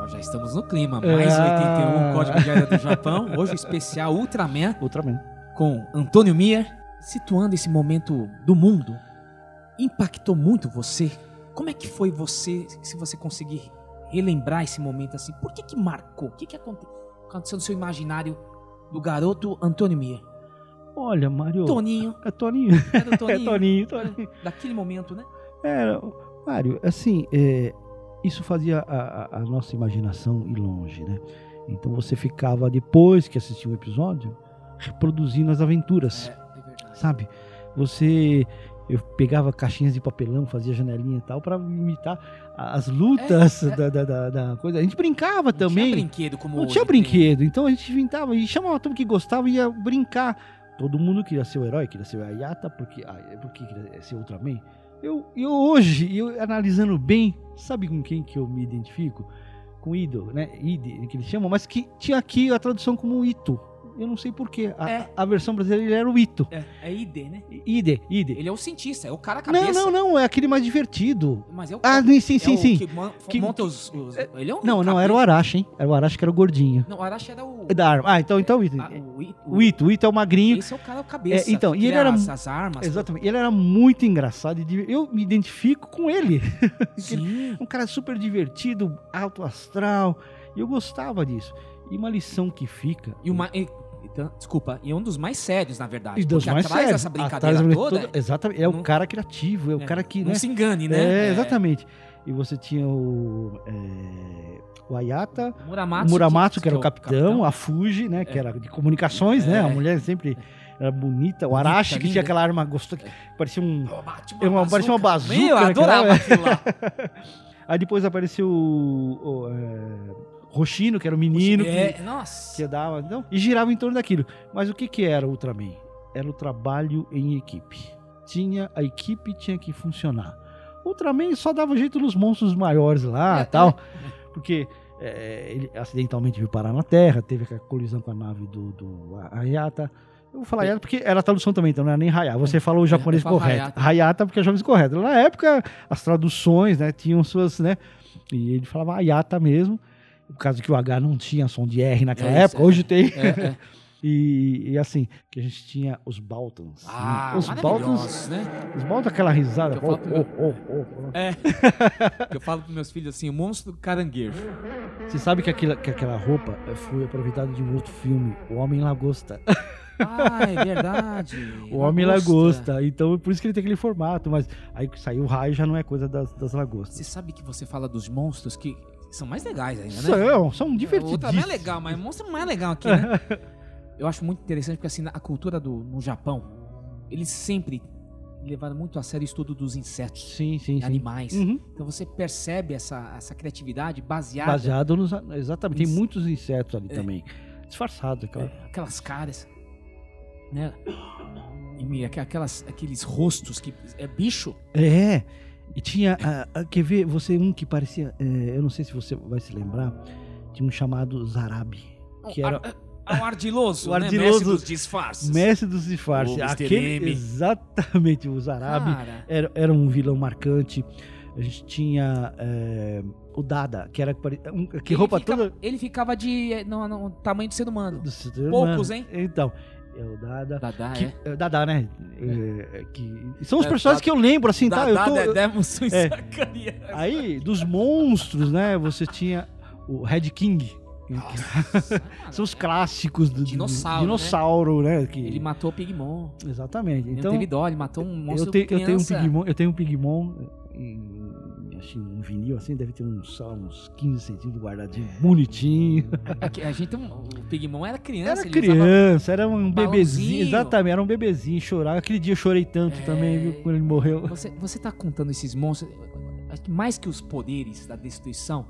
Nós já estamos no clima. Mais Ah. 81 Código de Área do Japão. Hoje o especial Ultraman Ultraman. com Antônio Mier. Situando esse momento do mundo, impactou muito você? Como é que foi você, se você conseguir relembrar esse momento assim? Por que que marcou? O que que aconte- aconteceu no seu imaginário do garoto Antônio Mier? Olha, Mário. Toninho. É Toninho. Era o Toninho. É Toninho, Toninho. Daquele momento, né? Era, Mário, assim, é, isso fazia a, a- nossa imaginação ir longe, né? Então você ficava, depois que assistia um episódio, reproduzindo as aventuras, É verdade. sabe? Você Eu pegava caixinhas de papelão, fazia janelinha e tal, pra imitar as lutas da, da, da- da coisa. A gente brincava Não também. tinha brinquedo como Não hoje tinha tem. brinquedo, então a gente inventava e chamava todo mundo que gostava e ia brincar. Todo mundo queria ser o herói, queria ser o Ayata, porque, ah, é porque queria ser o Ultraman. Eu, eu hoje, eu analisando bem, sabe com quem que eu me identifico? Com Ido, né? Ide, que eles chamam, mas que tinha aqui a tradução como Ito. Eu não sei porquê. A, É. a versão brasileira ele era o Ito. É, é ID, né? Ide, Ide. Ele é o cientista, é o cara Não, cabeça. não, não, é aquele mais divertido. Mas é o Ah, é sim, sim, o sim. Que, mon- Que- monta os, os- Ele é um Não, não, era o. Arashi, hein? Era o Arashi que era o gordinho. Não, o Arashi era o. É da arma. Ah, então, então o Ito. ah, o, I- O Ito, o Ito é o magrinho. Esse é o cara o cabeça. É, então, e ele era as, as armas. Exatamente. Ele era muito engraçado. e Eu me identifico com ele. Sim. Um cara super divertido, alto astral. E eu gostava disso. E uma lição que fica. E uma. e- então, desculpa, e é um dos mais sérios, na verdade. E dos mais atrás sérios. dessa Atrás brincadeira da- toda. toda- exatamente. É o não- cara criativo, é o é, cara que. Não né? se engane, né? É, exatamente. E você tinha o. é, o Ayata, Muramatsu, o Muramatsu, que era o é capitão, a Fuji, né? Que era de comunicações, né? A É. mulher sempre era bonita. O Arashi, que tinha aquela arma gostosa, que parecia um. Bate É uma- parecia uma bazuca Meu, eu adorava aquilo lá. Aí depois apareceu o, o, é, Roshino, que era o menino É, que, nossa. que dava. Então, e girava em torno daquilo. Mas o que, que era o Ultraman? Era o trabalho em equipe. Tinha, a equipe tinha que funcionar. O Ultraman só dava jeito nos monstros maiores lá É, tal. Porque é, ele acidentalmente veio parar na Terra, teve aquela colisão com a nave do, do Hayata. Eu vou falar Hayata porque era a tradução também, então não era nem Hayata. Você falou o japonês eu falo correto. Hayata. Hayata porque é japonês correto. Na época, as traduções, né, tinham suas, né? E ele falava Hayata mesmo. Por causa que o H não tinha som de R naquela É época, é. hoje tem. É, é. E, e assim, que a gente tinha os Baltons. Ah, né? os Baltons. né? Os Baltons, aquela risada. Eu falo pro meu- Oh, oh, oh, oh. É. eu falo pros meus filhos assim, o monstro do caranguejo. Você sabe que aquela, que aquela roupa eh, foi aproveitada de um outro filme, O Homem Lagosta. Ah, é verdade. O Homem Lagosta. Então, por isso que ele tem aquele formato. Mas aí que saiu o raio já não é coisa das, das lagostas. Você sabe que você fala dos monstros que são mais legais ainda, né? São, são O outro divertidíssimos. é legal, mas monstro é mais legal aqui, né? Eu acho muito interessante porque assim, a cultura do, no Japão, eles sempre levaram muito a sério o estudo dos insetos, Sim, sim, sim. animais. Uhum. Então você percebe essa, essa criatividade baseada Baseado nos. Exatamente. Tem muitos insetos ali É. também. Disfarçado, claro. É, aquelas caras, né? E aquelas, aqueles rostos que é bicho. É. E tinha. ah, ah, quer ver? Você, um que parecia. eh, eu não sei se você vai se lembrar. Tinha um chamado Zarabi. Que era. Ar- ar- o ardiloso, O né? ardiloso- Mestre dos disfarces. Mestre dos disfarces. O. Aquele, exatamente, o Zarabi. Era, era um vilão marcante. A gente tinha eh, o Dada, que era um- que ele roupa ficava- toda Ele ficava de. eh, No, no tamanho do ser humano. do ser Poucos, humano. hein? Então, é o Dada. Dadá, que, é. é Dada, né? É, é, que, são os É, personagens Dada- que eu lembro, assim, tá? Eu tô, Dedé, Mussum é. Zacarias. Aí, dos monstros, né? Você tinha o Red King. São os clássicos do do- Dinossauro, dinossauro né? Que, Ele matou o Pigmon. Exatamente. Ele Então, teve dó, ele matou um monstro eu, te- eu tenho um. Pigmon, eu tenho um Pigmon que um vinil assim, deve ter uns, só uns 15 centímetros guardadinho, bonitinho. Aqui, A gente o Pigmon era criança. Era criança, era um balãozinho. bebezinho, exatamente, era um bebezinho, chorava. Aquele dia eu chorei tanto É. também, viu, quando ele morreu. Você, você tá contando esses monstros. Mais que os poderes da destruição,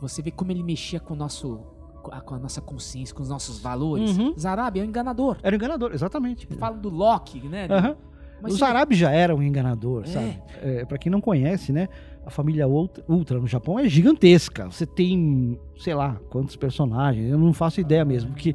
você vê como ele mexia com o nosso. com a, nossa consciência, com os nossos valores. Uhum. Zarabi é um enganador. Era um enganador, exatamente. Fala do Loki, né? Aham. Mas você- árabes já eram um enganador, É. sabe? É, para quem não conhece, né? A família Ultra, no Japão é gigantesca. Você tem, sei lá, quantos personagens. Eu não faço ideia mesmo, porque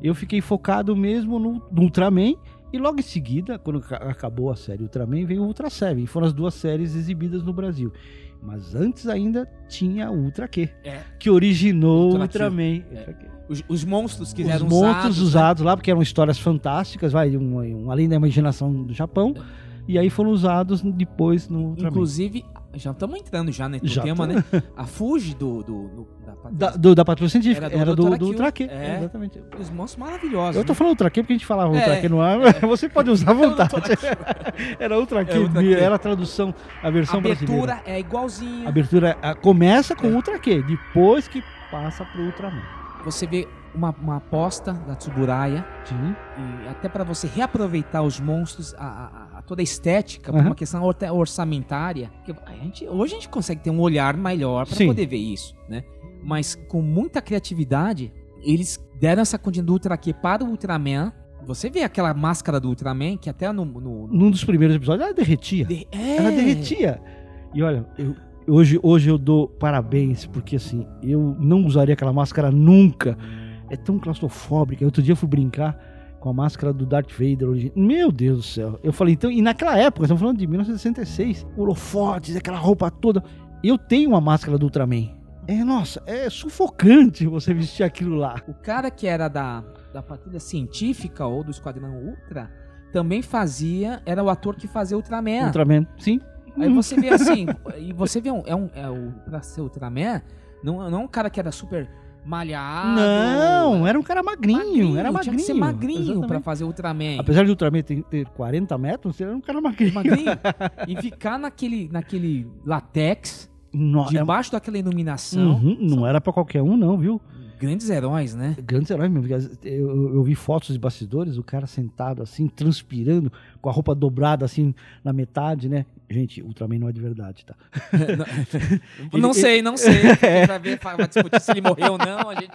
eu fiquei focado mesmo no, no Ultraman. E logo em seguida, quando ca- acabou a série Ultraman, veio o Ultra Seven. Foram as duas séries exibidas no Brasil. Mas antes ainda tinha o Ultra Q, É. que originou o. Ultraman. É. Os, os monstros que Os eram monstros usados. né? usados lá, porque eram histórias fantásticas, vai, um, um além da imaginação do Japão. E aí foram usados depois no Ultraman. Inclusive, já estamos entrando já né, no Já tema, né? A Fuji do, do, do- da, Da, do, da Patrulha Científica, Era do era do, do Q. É. Exatamente. Os monstros maravilhosos. Eu tô né? falando Q porque a gente falava É. Q no ar, você pode usar à vontade. era Q, É Q. era a tradução, a A versão abertura brasileira. é igualzinha. A abertura começa com Ultra Q, depois que passa pro Ultraman. Você vê uma, uma aposta da Tsuburaya, Sim. e até para você reaproveitar os monstros, a, a- a toda a estética, por Aham. uma questão orçamentária. a gente, hoje a gente consegue ter um olhar melhor para poder ver isso, né? Mas com muita criatividade, eles deram essa Ultra Q para o Ultraman. Você vê aquela máscara do Ultraman, que até no... no- Num dos primeiros episódios, ela derretia. de- é, Ela derretia. E olha, eu- hoje, hoje eu dou parabéns, porque assim, eu não usaria aquela máscara nunca. É tão claustrofóbica. Outro dia eu fui brincar com a máscara do Darth Vader. origi- Meu Deus do céu. Eu falei, então, e naquela época, estamos falando de 1966, holofotes, aquela roupa toda. Eu tenho uma máscara do Ultraman. É, nossa, é sufocante você vestir aquilo lá. O cara que era da, da patrulha científica ou do Esquadrão Ultra também fazia, era o ator que fazia Ultraman. Ultraman, sim. Aí você vê assim, e você vê um, é um, é o, pra ser Ultraman, não, não é um cara que era super malhado. Não, era um cara magrinho, era tinha magrinho. que ser magrinho pra exatamente. fazer Ultraman. Apesar de Ultraman ter, ter 40 metros, ele era um cara magrinho. magrinho. e ficar naquele, naquele latex, é- debaixo daquela iluminação. Uhum, não era pra qualquer um, não, viu? Grandes heróis, né? Grandes heróis mesmo. eu- eu vi fotos de bastidores, o cara sentado assim, transpirando, com a roupa dobrada assim na metade, né? Gente, Ultraman não é de verdade, tá? não Ele- sei, não sei. Quem vai ver, vai discutir se ele morreu ou não, a gente...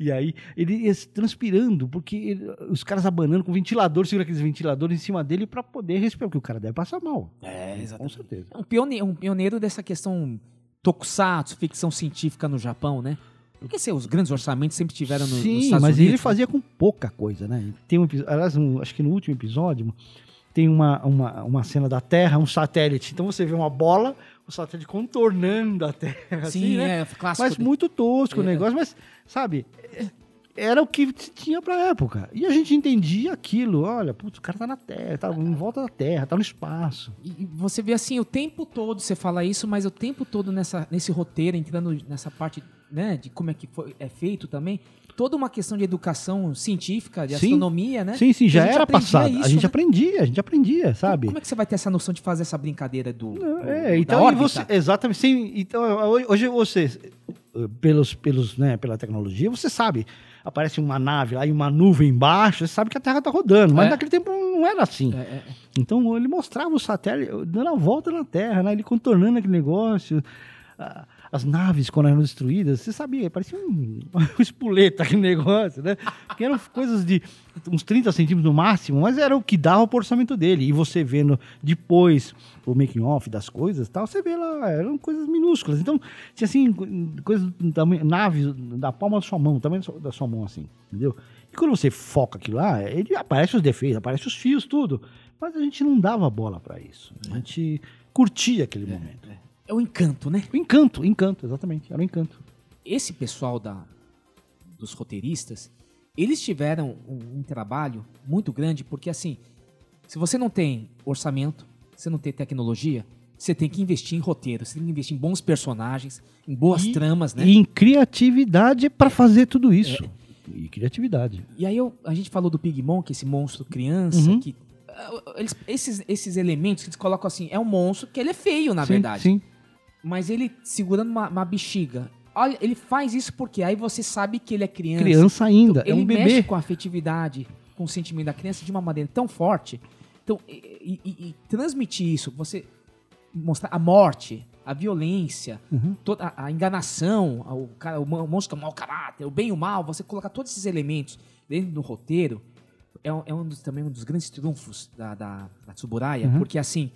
E aí, ele transpirando, porque ele- os caras abanando com ventilador, segura aqueles ventiladores em cima dele pra poder respirar, porque o cara deve passar mal. É, Com certeza. um pioneiro, um pioneiro dessa questão tokusatsu, ficção científica no Japão, né? Porque assim, os grandes orçamentos sempre tiveram no, nos Sim, Estados mas Unidos. ele fazia com pouca coisa, né? Tem um episódio, aliás, um- acho que no último episódio tem uma, uma, uma cena da Terra, um satélite. Então você vê uma bola, o satélite contornando a Terra, Sim, assim, né? é clássico. Mas de- muito tosco o É. negócio, mas, sabe, é- era o que tinha pra época. E a gente entendia aquilo, olha, putz, o cara tá na Terra, tá em volta da Terra, tá no espaço. E você vê assim, o tempo todo você fala isso, mas o tempo todo nessa, nesse roteiro, entrando nessa parte né, de como é que foi, é feito também, toda uma questão de educação científica, de Sim. astronomia, né? Sim, sim, já a era passado. a isso, gente né? aprendia, a gente aprendia, sabe? Como é que você vai ter essa noção de fazer essa brincadeira do, do- É, então você, exatamente, sim, então hoje- você eh, pelos pelos, né, pela tecnologia, você sabe, aparece uma nave lá e uma nuvem embaixo, você sabe que a Terra tá rodando, mas É. naquele tempo não era assim. É, é, Então ele mostrava o satélite dando a volta na Terra, né, ele contornando aquele negócio. a- As naves, quando eram destruídas, você sabia, parecia um, um espoleta aquele negócio, né? Que eram coisas de uns 30 centímetros no máximo, mas era o que dava pro orçamento dele. E você vendo depois o making off das coisas e tal, você vê lá, eram coisas minúsculas. Então, tinha assim, co- coisas naves da palma da sua mão, tamanho da sua- da mão, assim, entendeu? E quando você foca aquilo lá, ele aparece os defeitos, aparece os fios, tudo. Mas a gente não dava bola pra isso. A gente curtia aquele momento. É o encanto, né? O encanto, o encanto, exatamente. Era o encanto. esse pessoal da, dos roteiristas, eles tiveram um, um trabalho muito grande, porque assim, se você não tem orçamento, você não tem tecnologia, você tem que investir em roteiro, você tem que investir em bons personagens, em boas E- tramas, né? E em criatividade pra fazer tudo isso. E criatividade. E aí eu- a gente falou do Pigmon, que é esse monstro criança, Uhum. que ah, eles- esses, esses elementos que eles colocam assim, é um monstro que ele é feio, na Sim, verdade. Sim. Mas ele segurando uma, uma bexiga. Olha, ele faz isso porque aí você sabe que ele é criança. Criança ainda, é ele um mexe bebê. com a afetividade, com o sentimento da criança de uma maneira tão forte. Então, e, e- e transmitir isso, você mostrar a morte, a violência, Uhum. toda a, enganação, o, cara, o mon- monstro com mau caráter, o bem e o mal, você colocar todos esses elementos dentro do roteiro, é, um- é um dos, também um dos grandes triunfos da, da, da Tsuburaya, Uhum. porque assim,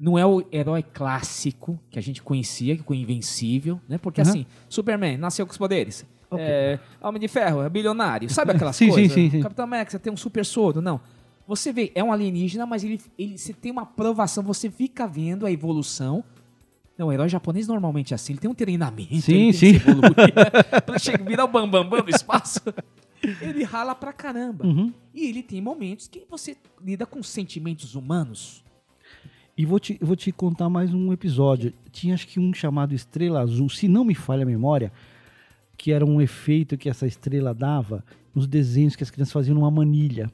não é o herói clássico que a gente conhecia, que foi invencível, né? Porque Uhum. assim, Superman nasceu com os poderes. É, Homem de Ferro é bilionário. Sabe aquelas Sim, sim, coisas? sim, sim. Capitão América, você tem um super soro. Não. Você vê, é um alienígena, mas ele, ele, você tem uma aprovação, você fica vendo a evolução. Não, o herói japonês normalmente é assim, ele tem um treinamento. Sim, ele tem sim. que pra chegar, virar o bambambam bam, bam do espaço. Ele rala pra caramba. Uhum. E ele tem momentos que você lida com sentimentos humanos. E vou te, vou te contar mais um episódio. Tinha acho que um chamado Estrela Azul, se não me falha a memória, que era um efeito que essa estrela dava nos desenhos que as crianças faziam numa manilha.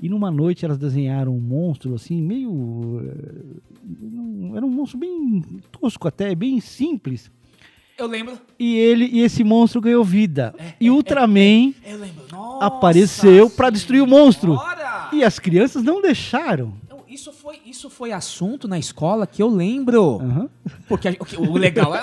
E numa noite elas desenharam um monstro assim, meio. eh, Era um monstro bem tosco até, bem simples. Eu lembro. e ele e esse monstro ganhou vida. e Ultraman Eu lembro. Nossa apareceu pra destruir o monstro. Senhora! E as crianças não deixaram. Isso foi, isso foi assunto na escola que eu lembro. Aham. Porque a- o, o legal é,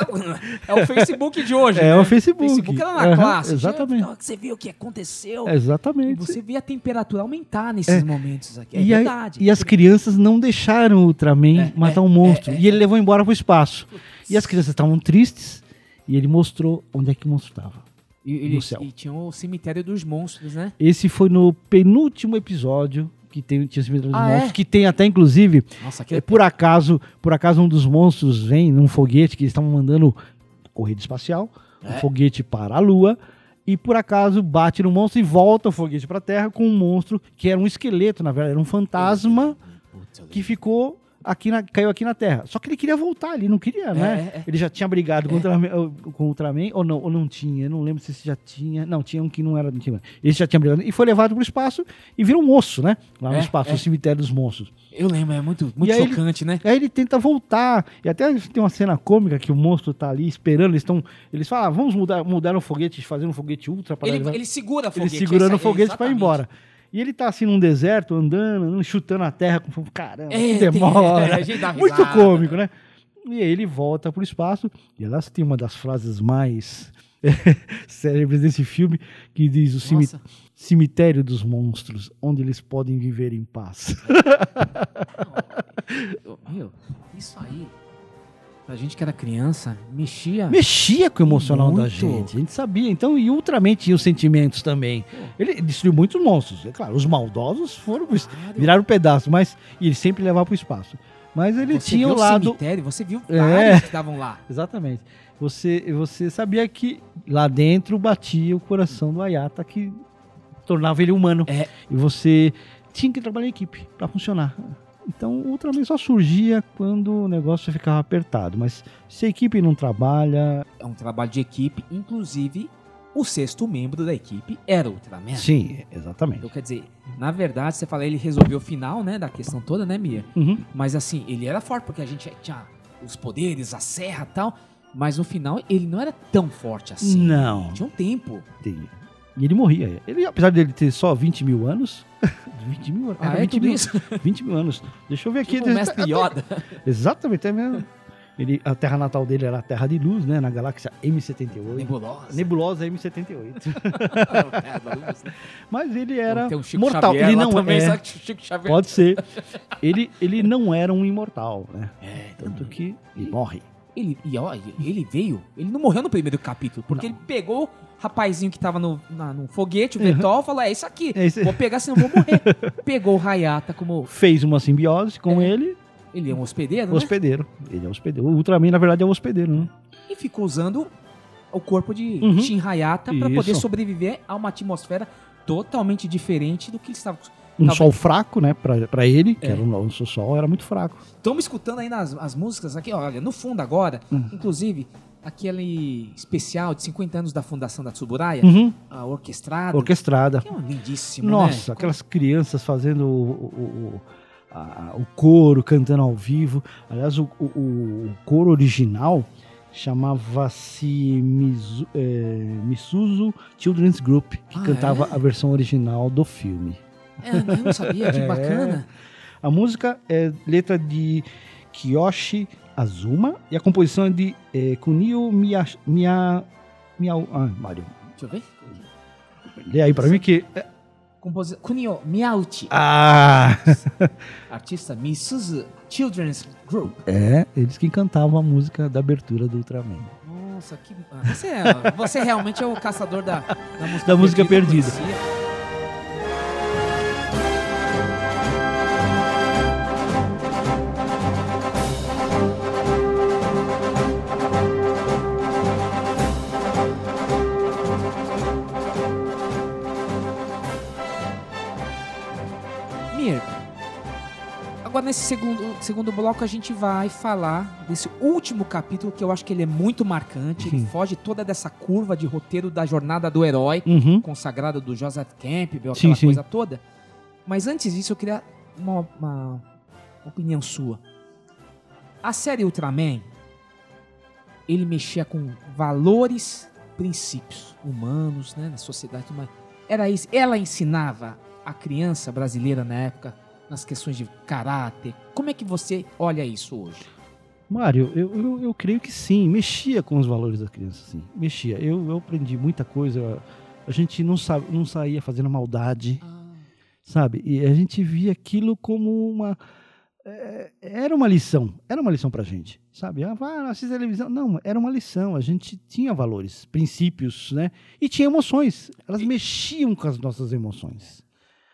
é o Facebook de hoje. É né? o Facebook. Facebook era na Aham, classe. exatamente. Tinha- Você viu o que aconteceu. E Exatamente. você vê a temperatura aumentar nesses momentos aqui. É e, verdade. e as crianças não deixaram o Ultraman É, matar é, um monstro. é, é, e ele levou embora pro espaço. E as crianças estavam tristes. E ele mostrou onde é que o monstro estava. E, céu. e tinha o cemitério dos monstros, né? Esse foi no penúltimo episódio que tem, tinha dos Ah, é? monstros. Que tem até, inclusive, Nossa, é, que por acaso, por acaso um dos monstros vem num foguete que eles estavam mandando corrida espacial, um É. foguete para a Lua, e por acaso bate no monstro e volta o foguete para a Terra com um monstro que era um esqueleto, na verdade, era um fantasma que ficou aqui na, caiu aqui na Terra. Só que ele queria voltar, ele não queria, né? é, é. Ele já tinha brigado com, o Ultraman, com o Ultraman, ou não, ou não tinha, não lembro se já tinha. Não, tinha um que não era. Tinha, esse já tinha brigado. E foi levado para o espaço e virou um osso, né? Lá no É, espaço, é. no cemitério dos monstros. Eu lembro, é muito, muito E aí ele- chocante, né? Aí ele tenta voltar. E até tem uma cena cômica que o monstro tá ali esperando. Eles estão. Eles falam, ah, vamos mudar, mudar um foguete, fazer um foguete ultra para Ele, ele segura o ele foguete. segurando é o foguete para ir embora. E ele tá assim num deserto, andando, chutando a terra com caramba, É, que tem- demora. dá Muito cômico, né? E aí ele volta pro espaço e elas têm uma das frases mais célebres desse filme que diz o Nossa. cemitério dos monstros, onde eles podem viver em paz. Eu- Meu, isso aí, pra gente que era criança, mexia. Mexia com o emocional da Muito. gente, a gente sabia. Então, e Ultraman tinha os sentimentos também. Ele destruiu muitos monstros. É claro, os maldosos foram Claro. viraram pedaço, mas e ele sempre levava pro espaço. Mas ele Você tinha o lado cemitério, você viu É. vários que estavam lá. Exatamente. Você, você sabia que lá dentro batia o coração do Ayata, que tornava ele humano. É. E você tinha que trabalhar em equipe para funcionar. Então o Ultraman só surgia quando o negócio ficava apertado. Mas se a equipe não trabalha. É um trabalho de equipe, inclusive o sexto membro da equipe era o Ultraman. Sim, exatamente. Então, quer dizer, na verdade, você fala, ele resolveu o final, né, da questão toda, né, Mia? Uhum. Mas assim, ele era forte, porque a gente tinha os poderes, a serra e tal, mas no final ele não era tão forte assim. Não. Tinha um tempo. Tinha. E ele morria. Ele, apesar dele ter só 20 mil anos. 20 mil anos. Ah, é 20 tudo mil, isso? 20 mil anos. Deixa eu ver aqui. Tipo o mestre Yoda. Exatamente, é mesmo. Ele, a terra natal dele era a Terra de Luz, né? Na galáxia M78. Nebulosa. Nebulosa M78. né? Mas ele era um Chico mortal. Xavier ele não também, é. sabe que Chico Xavier... Pode ser. Ele, ele não era um imortal, né? É, Tanto que ele morre. Ele, e ó, ele veio, ele não morreu no primeiro capítulo, porque ele pegou rapazinho que tava no, na- no foguete, o Vetol, e falou: É isso aqui, É vou pegar, senão vou morrer. Pegou o Hayata como. Fez uma simbiose com É. ele, Ele é um hospedeiro, né? hospedeiro. Ele é hospedeiro. O Ultraman, na verdade, é o hospedeiro, né? E ficou usando o corpo de Uhum. Shin Hayata pra poder sobreviver a uma atmosfera totalmente diferente do que ele estava. Um Tava- sol fraco, né? Pra, pra ele, que É. era um, o sol era muito fraco. Estamos escutando ainda as, as músicas aqui, olha, no fundo agora, Hum. inclusive, aquele especial de 50 anos da fundação da Tsuburaya, Uhum. a orquestrada. Orquestrada. Que é um lindíssimo, né? Nossa, aquelas crianças fazendo o, o, o- a- o coro, cantando ao vivo. Aliás, o, o- o coro original chamava-se Mizu, é, Misuzu Children's Group, que Ah, cantava é? a versão original do filme. É, eu não sabia, que É. bacana. A música é letra de Kiyoshi Azuma e a composição é de é, Kunio Miya, Miya, ah, Mário. Deixa eu ver. Lê aí pra mim que... Composição. Kunio Miyauchi. Ah! Artista Misuzu Children's Group. É, eles que cantavam a música da abertura do Ultraman. Nossa, que. ah, Você, é, você realmente é o caçador da, da música Da música eu perdida. Nesse segundo, segundo bloco a gente vai falar desse último capítulo que eu acho que ele é muito marcante. Ele Sim. foge toda dessa curva de roteiro da jornada do herói, Uhum. consagrada do Joseph Campbell, Sim, aquela sim. coisa toda. Mas antes disso eu queria uma, uma opinião sua. A série Ultraman, ele mexia com valores, princípios humanos, né, na sociedade. Era isso. Ela ensinava a criança brasileira na época nas questões de caráter. Como é que você olha isso hoje? Mário, eu, eu, eu creio que sim, mexia com os valores da criança, sim. Mexia. Eu, eu aprendi muita coisa. A gente não, sa não saía fazendo maldade, sabe? E a gente via aquilo como uma. é, era uma lição, era uma lição pra gente, sabe? Ah, vai, assiste televisão. Não, era uma lição. A gente tinha valores, princípios, né? E tinha emoções. Elas mexiam com as nossas emoções.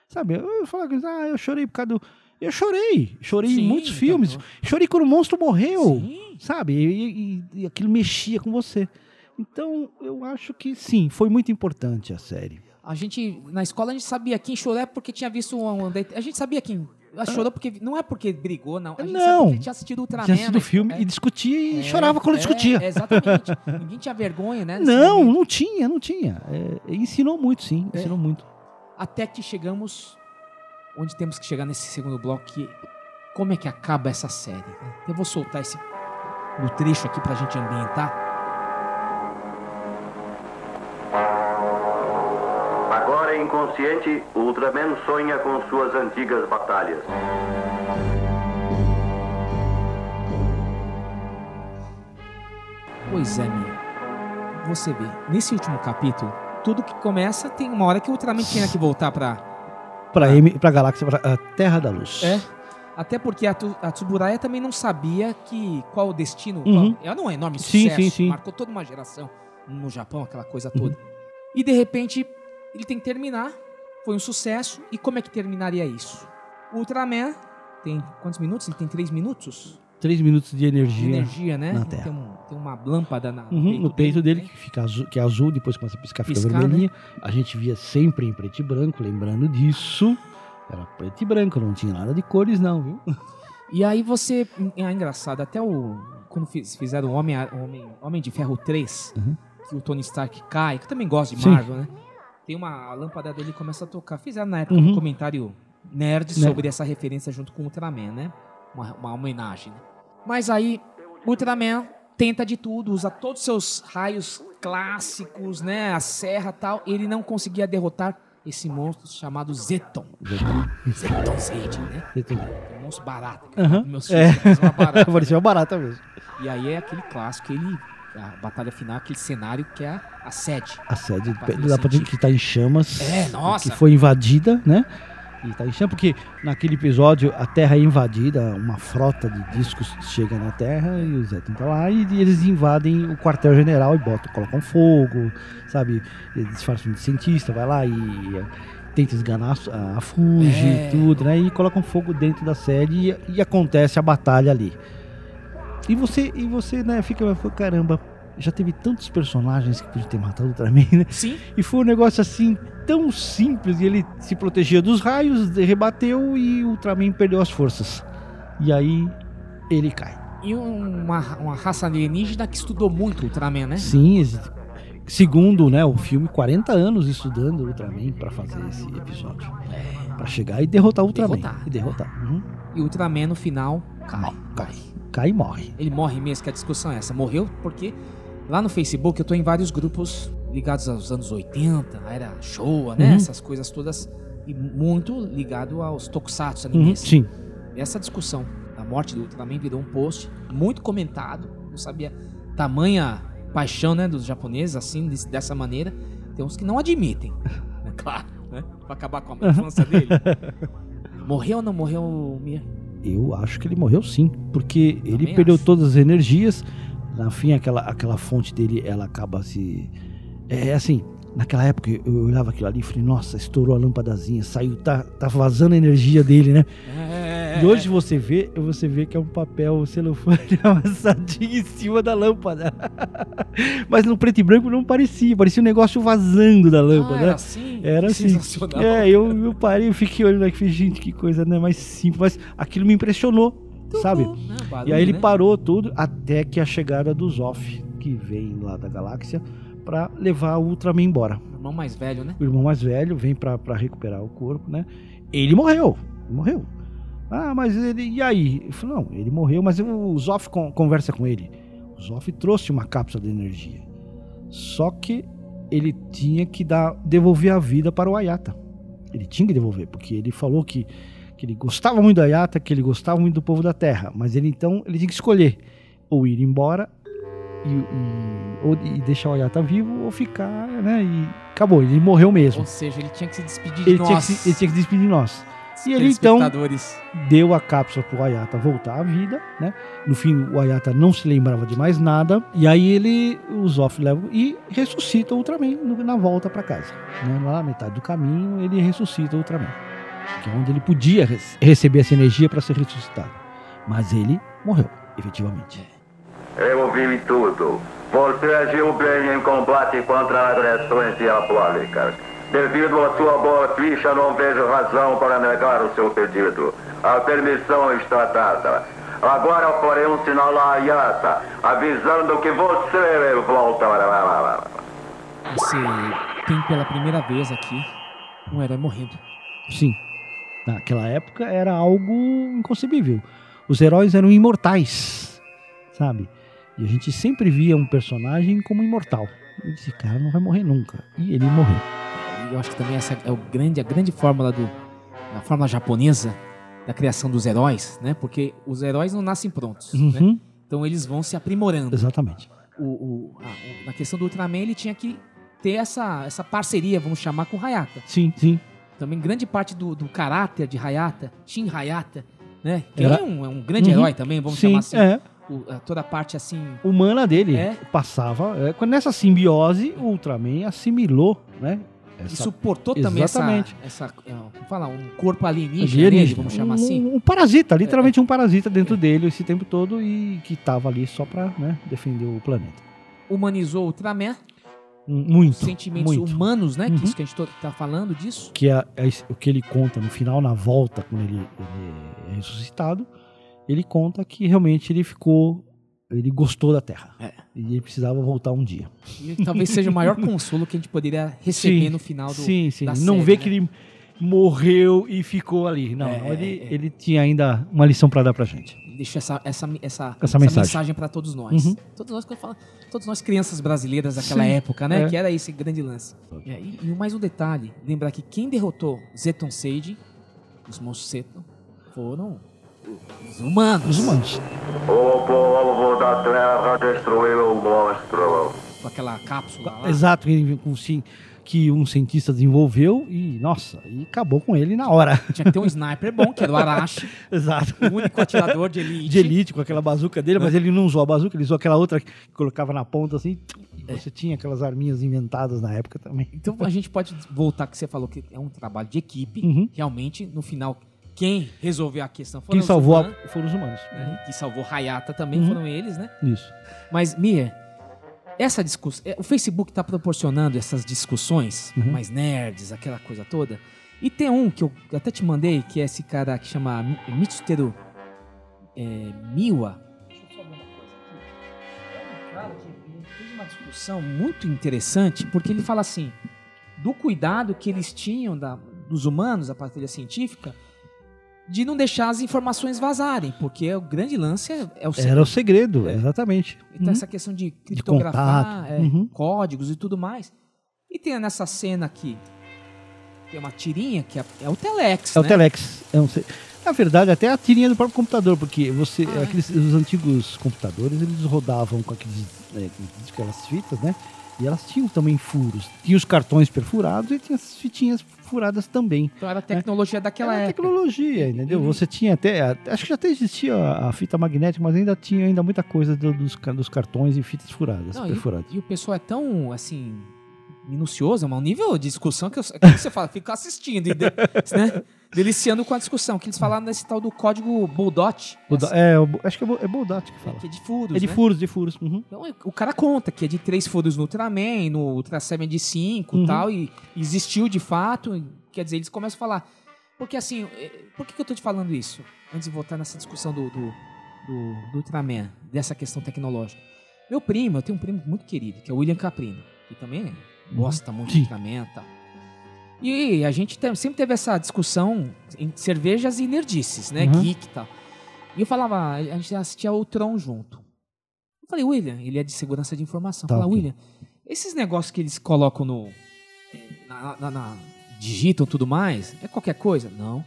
Sabe? Eu, eu falava, ah, eu chorei por causa do. Eu chorei, chorei Sim, em muitos então, filmes. Chorei quando o monstro morreu, Sim. sabe? E, e- e aquilo mexia com você. Então, eu acho que sim, foi muito importante a série. A gente, na escola, a gente sabia quem chorou é porque tinha visto um. A gente sabia quem chorou porque. Não é porque brigou, não. A gente sabia Não. porque tinha assistido Ultraman. Tinha assistido né? o filme É. e discutia e É, chorava quando é, discutia. Exatamente. Ninguém tinha vergonha, né? Não, momento. não tinha, não tinha. É, ensinou muito, sim, É. ensinou muito. Até que chegamos onde temos que chegar nesse segundo bloco, que como é que acaba essa série. Eu vou soltar esse no trecho aqui pra gente ambientar. Agora inconsciente, o Ultraman sonha com suas antigas batalhas. Pois é, Mia. Você vê, nesse último capítulo, tudo que começa tem uma hora que o Ultraman tinha que voltar. Pra, M, pra galáxia, pra a Terra da Luz. É. Até porque a, a Tsuburaya também não sabia que qual o destino. Uhum. Qual, ela não é enorme Sim, sucesso. sim, sim. Marcou toda uma geração no Japão, aquela coisa toda. E de repente, ele tem que terminar. Foi um sucesso. E como é que terminaria isso? O Ultraman tem quantos minutos? Ele tem três minutos Três minutos de energia. energia, né? na Terra. Tem, um- tem uma lâmpada na, Uhum, no peito dele, né? que, fica azul, que é azul, depois começa a piscar, fica Piscar, vermelhinha. A gente via sempre em preto e branco, lembrando disso. Era preto e branco, não tinha nada de cores, não, viu? E aí você. É engraçado, até o. Quando fiz- fizeram o Homem, Homem, Homem de Ferro 3, Uhum. que o Tony Stark cai, que eu também gosto de Sim. Marvel, né? Tem uma lâmpada dele começa a tocar. Fizeram na época Uhum. um comentário nerd Né. sobre essa referência junto com o Ultraman, né? Uma, uma homenagem. né? Mas aí, o Ultraman tenta de tudo, usa todos os seus raios clássicos, né? A serra e tal. Ele não conseguia derrotar esse monstro chamado Zeton. Zeton Zed, né? É um monstro barato. pros meus É. filhos, parece uma barata, Parecia uma barata mesmo. E aí é aquele clássico, ele, a batalha final, aquele cenário que é a sede. A sede lá pra gente que tá em chamas. É, nossa. Que foi invadida, né? E tá em chamas, porque naquele episódio a Terra é invadida, uma frota de discos chega na Terra e o Zé tá lá e eles invadem o quartel-general e botam, colocam fogo, sabe? Eles disfarçam de cientista, vai lá e eh, tenta esganar a, a Fuji É. e tudo, né? E colocam fogo dentro da sede e, e acontece a batalha ali. E você, e você, né, fica, caramba, já teve tantos personagens que podiam ter matado o Ultraman, né? Sim. E foi um negócio assim tão simples. E ele se protegia dos raios, rebateu e o Ultraman perdeu as forças. E aí ele cai. E uma, uma raça alienígena que estudou muito o Ultraman, né? Sim, segundo né, o filme, 40 anos estudando o Ultraman pra fazer esse episódio. Pra chegar e derrotar o Ultraman. Derrotar. E derrotar. Uhum. E o Ultraman no final cai. Cai. Cai e morre. Ele morre mesmo, que a discussão é essa. Morreu porque lá no Facebook eu tô em vários grupos ligados aos anos 80, a era Showa, né? Uhum. Essas coisas todas. E muito ligado aos tokusatsu Uhum, animes. Sim. Essa discussão da morte do Ultraman virou um post muito comentado. Não sabia tamanha paixão, né, dos japoneses, assim, dessa maneira. Tem uns que não admitem, né? Claro, né? Pra acabar com a infância dele. Morreu ou não morreu, Mia? Eu acho que ele morreu sim, porque ele Também perdeu acho. todas as energias. Na fim, aquela, aquela fonte dele, ela acaba se. É assim, naquela época eu olhava aquilo ali e falei, nossa, estourou a lâmpadazinha, saiu, tá, tá vazando a energia dele, né? É, E hoje você vê, você vê que é um papel celofane amassadinho em cima da lâmpada. Mas no preto e branco não parecia, parecia um negócio vazando da lâmpada. Ah, né? era assim? Era assim. sensacional. É, eu, eu parei, eu fiquei olhando aqui e falei, gente, que coisa né, mais simples. Mas aquilo me impressionou, sabe? Né, barulho, E aí ele né? parou tudo até que a chegada do Zoff, que vem lá da galáxia, pra levar o Ultraman embora. O irmão mais velho, né? O irmão mais velho vem pra, pra recuperar o corpo, né? Ele morreu, ele morreu. Ah, mas ele. E aí? Ele falou, não, ele morreu, mas o Zoff con- conversa com ele. O Zoff trouxe uma cápsula de energia. Só que ele tinha que dar, devolver a vida para o Ayata. Ele tinha que devolver, porque ele falou que, que ele gostava muito do Ayata, que ele gostava muito do povo da Terra. Mas ele então ele tinha que escolher ou ir embora e, e- ou, e deixar o Ayata vivo ou ficar, né? E acabou, ele morreu mesmo. Ou seja, ele tinha que se despedir de Ele tinha, que nós. se, ele tinha que se despedir de nós. E ele então deu a cápsula pro Ayata voltar à vida, né? No fim, o Ayata não se lembrava de mais nada. E aí ele, o Zoff leva e ressuscita o Ultraman na volta para casa. Né? Lá na metade do caminho, ele ressuscita o Ultraman. Que é onde ele podia res- receber essa energia para ser ressuscitado. Mas ele morreu, efetivamente. Eu vi tudo. Você agiu bem em combate contra agressões diabólicas. Devido à sua boa ficha, não vejo razão para negar o seu pedido. A permissão está dada. Agora farei um sinal à Ayata, avisando que você volta para... Você tem pela primeira vez aqui um herói morrendo. Sim. Naquela época era algo inconcebível. Os heróis eram imortais, sabe? E a gente sempre via um personagem como imortal. Esse cara não vai morrer nunca. E ele morreu. E eu acho que também essa é o grande, a grande fórmula do. A fórmula japonesa da criação dos heróis, né? Porque os heróis não nascem prontos. né? Uhum. Então eles vão se aprimorando. Exatamente. O, o- a- na questão do Ultraman, ele tinha que ter essa, essa parceria, vamos chamar, com o Hayata. Sim, sim. Também grande parte do, do caráter de Hayata, Shin Hayata, né? Que Era- é, um, é um grande Uhum. herói também, vamos Sim, chamar assim. é. O- a- toda a parte assim. Humana dele É. passava. é, nessa simbiose, o Ultraman assimilou, né? E essa- suportou também essa, Exatamente. essa é, como falar, um corpo alienígena, alienígena. vamos chamar um, assim. Um parasita, literalmente um parasita dentro dele esse tempo todo e que tava ali só pra né, defender o planeta. Humanizou o Ultraman, Um- Muito. sentimentos muito. humanos, né? Uhum. Que isso que a gente to- tá falando disso. que é, é o que ele conta no final, na volta, quando ele, ele é ressuscitado, ele conta que realmente ele ficou, ele gostou da Terra. É. E ele precisava voltar um dia. E talvez seja o maior consolo que a gente poderia receber Sim, no final do. Sim, sim. Não vê né? que ele morreu e ficou ali. Não, É, ele, é. ele tinha ainda uma lição pra dar pra gente. Deixa essa, essa, essa, Essa mensagem. para todos nós. Uhum. Todos nós que eu falo, todos nós crianças brasileiras daquela Sim, época, né? é. Que era esse grande lance. É, e, e mais um detalhe, lembrar que quem derrotou Zeton Sage, os monstros Zeton, foram os humanos. Os humanos. O povo da Terra destruiu o monstro. Com aquela cápsula lá. Exato, ele, com, sim, que um cientista desenvolveu e, nossa, e acabou com ele na hora. Tinha que ter um sniper bom, que era o Arashi, Exato. o único atirador de elite. de elite com aquela bazuca dele, mas ele não usou a bazuca, ele usou aquela outra que colocava na ponta assim. E você tinha aquelas arminhas inventadas na época também. Então a gente pode voltar que você falou que é um trabalho de equipe. Uhum. Realmente, no final, quem resolveu a questão foram Quem os salvou a- humanos, foram os humanos. né? Que salvou Hayata também Uhum. foram eles, né? Isso. Mas, Mir, essa discussão. O Facebook está proporcionando essas discussões Uhum. mais nerds, aquela coisa toda. E tem um que eu até te mandei, que é esse cara que chama Mi- Mitsuteru é, Miwa. Deixa eu só ver uma coisa aqui. É um cara que fez uma discussão muito interessante, porque ele fala assim: do cuidado que eles tinham da- dos humanos, a partilha científica, de não deixar as informações vazarem, porque o grande lance é, é o Era o segredo, exatamente. então, Uhum. essa questão de criptografar contato. é, Uhum. códigos e tudo mais. E tem nessa cena aqui, tem uma tirinha que é, é o Telex, É o né? Telex. É um, na verdade, até a tirinha do próprio computador, porque você, Ah, é? aqueles, os antigos computadores, eles rodavam com aqueles, é, com aquelas fitas, né? E elas tinham também furos. Tinha os cartões perfurados e tinha as fitinhas furadas também. Então era a tecnologia daquela Era época. tecnologia, entendeu? Uhum. Você tinha até. Acho que já até existia a, a fita magnética, mas ainda tinha ainda muita coisa do- dos, dos cartões e fitas furadas, Não, e, perfuradas. e o pessoal é tão, assim, minucioso, é um nível de discussão que, eu, que você fala, fica assistindo e né? Deliciando com a discussão, que eles falaram desse tal do código Buldot, Buda- É, acho que é, é Boldot que fala. que é de furos, É de né? furos, de furos. uhum. Então o cara conta que é de três furos no Ultraman, no Ultra Seven de cinco e Uhum. tal, e existiu de fato. e, Quer dizer, eles começam a falar. Porque assim, eh, por que, que eu tô te falando isso? Antes de voltar nessa discussão do, do, do, do Ultraman, dessa questão tecnológica. Meu primo, eu tenho um primo muito querido, que é o William Caprino, que também gosta muito Uhum. Sim. de Ultraman e a gente te- sempre teve essa discussão em cervejas e nerdices, né? Uhum. Geek e tal. E eu falava, a gente assistia o Tron junto. Eu falei, William, ele é de segurança de informação. Tá, Fala, ok. William, esses negócios que eles colocam no. Na, na- na- digitam tudo mais, é qualquer coisa? Não.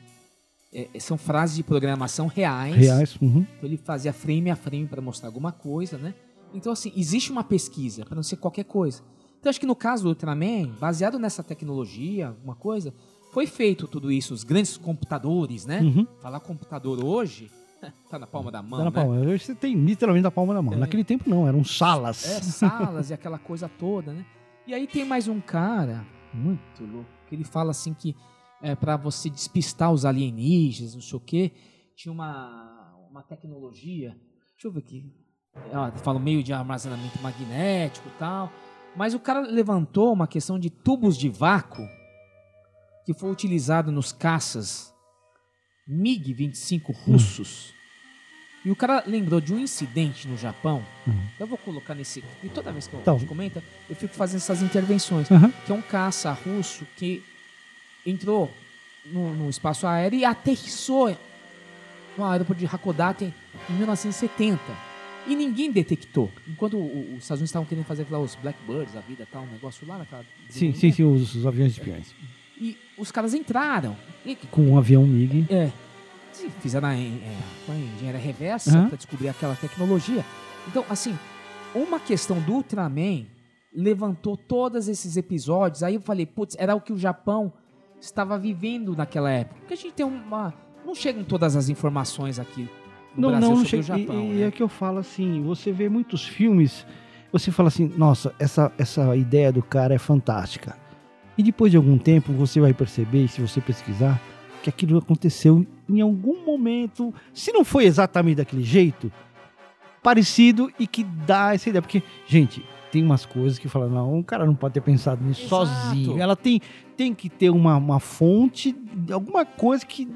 É- são frases de programação reais. Reais. uhum. Então ele fazia frame a frame para mostrar alguma coisa, né? Então, assim, existe uma pesquisa para não ser qualquer coisa. Então, acho que no caso do Ultraman, baseado nessa tecnologia, alguma coisa, foi feito tudo isso, os grandes computadores, né? Uhum. Falar computador hoje, tá na palma da mão, Tá na né? palma. Hoje você tem literalmente na palma da mão. É. Naquele tempo não, eram salas. É, salas e aquela coisa toda, né? E aí tem mais um cara, muito louco, que ele fala assim que é, para você despistar os alienígenas, não sei o quê, tinha uma, uma tecnologia, deixa eu ver aqui, ah, fala meio de armazenamento magnético e tal, mas o cara levantou uma questão de tubos de vácuo que foi utilizado nos caças MiG-25 russos. E o cara lembrou de um incidente no Japão. Eu vou colocar nesse. E toda vez que eu, Então. comenta, eu fico fazendo essas intervenções. Aham. Que é um caça russo que entrou no, no espaço aéreo e aterrissou no aeroporto de Hakodate em 1970. E ninguém detectou. Enquanto os Estados Unidos estavam querendo fazer lá os Blackbirds, a vida tal, um negócio lá naquela. Sim, sim, sim, os, os aviões espiões. E os caras entraram. E, Com um avião MiG. é. Fizeram a, é, a engenharia reversa Aham. para descobrir aquela tecnologia. Então, assim, uma questão do Ultraman levantou todos esses episódios. Aí eu falei, putz, era o que o Japão estava vivendo naquela época. Porque a gente tem uma. Não chegam todas as informações aqui no Não, Brasil não, não sobre chega. o Japão. e, né? é que eu falo assim, você vê muitos filmes, você fala assim, nossa, essa, essa ideia do cara é fantástica. E depois de algum tempo você vai perceber, se você pesquisar, que aquilo aconteceu em algum momento, se não foi exatamente daquele jeito, parecido e que dá essa ideia. Porque, gente, tem umas coisas que falam, não, o cara não pode ter pensado nisso Exato. sozinho. Ela tem, tem que ter uma, uma fonte, alguma coisa que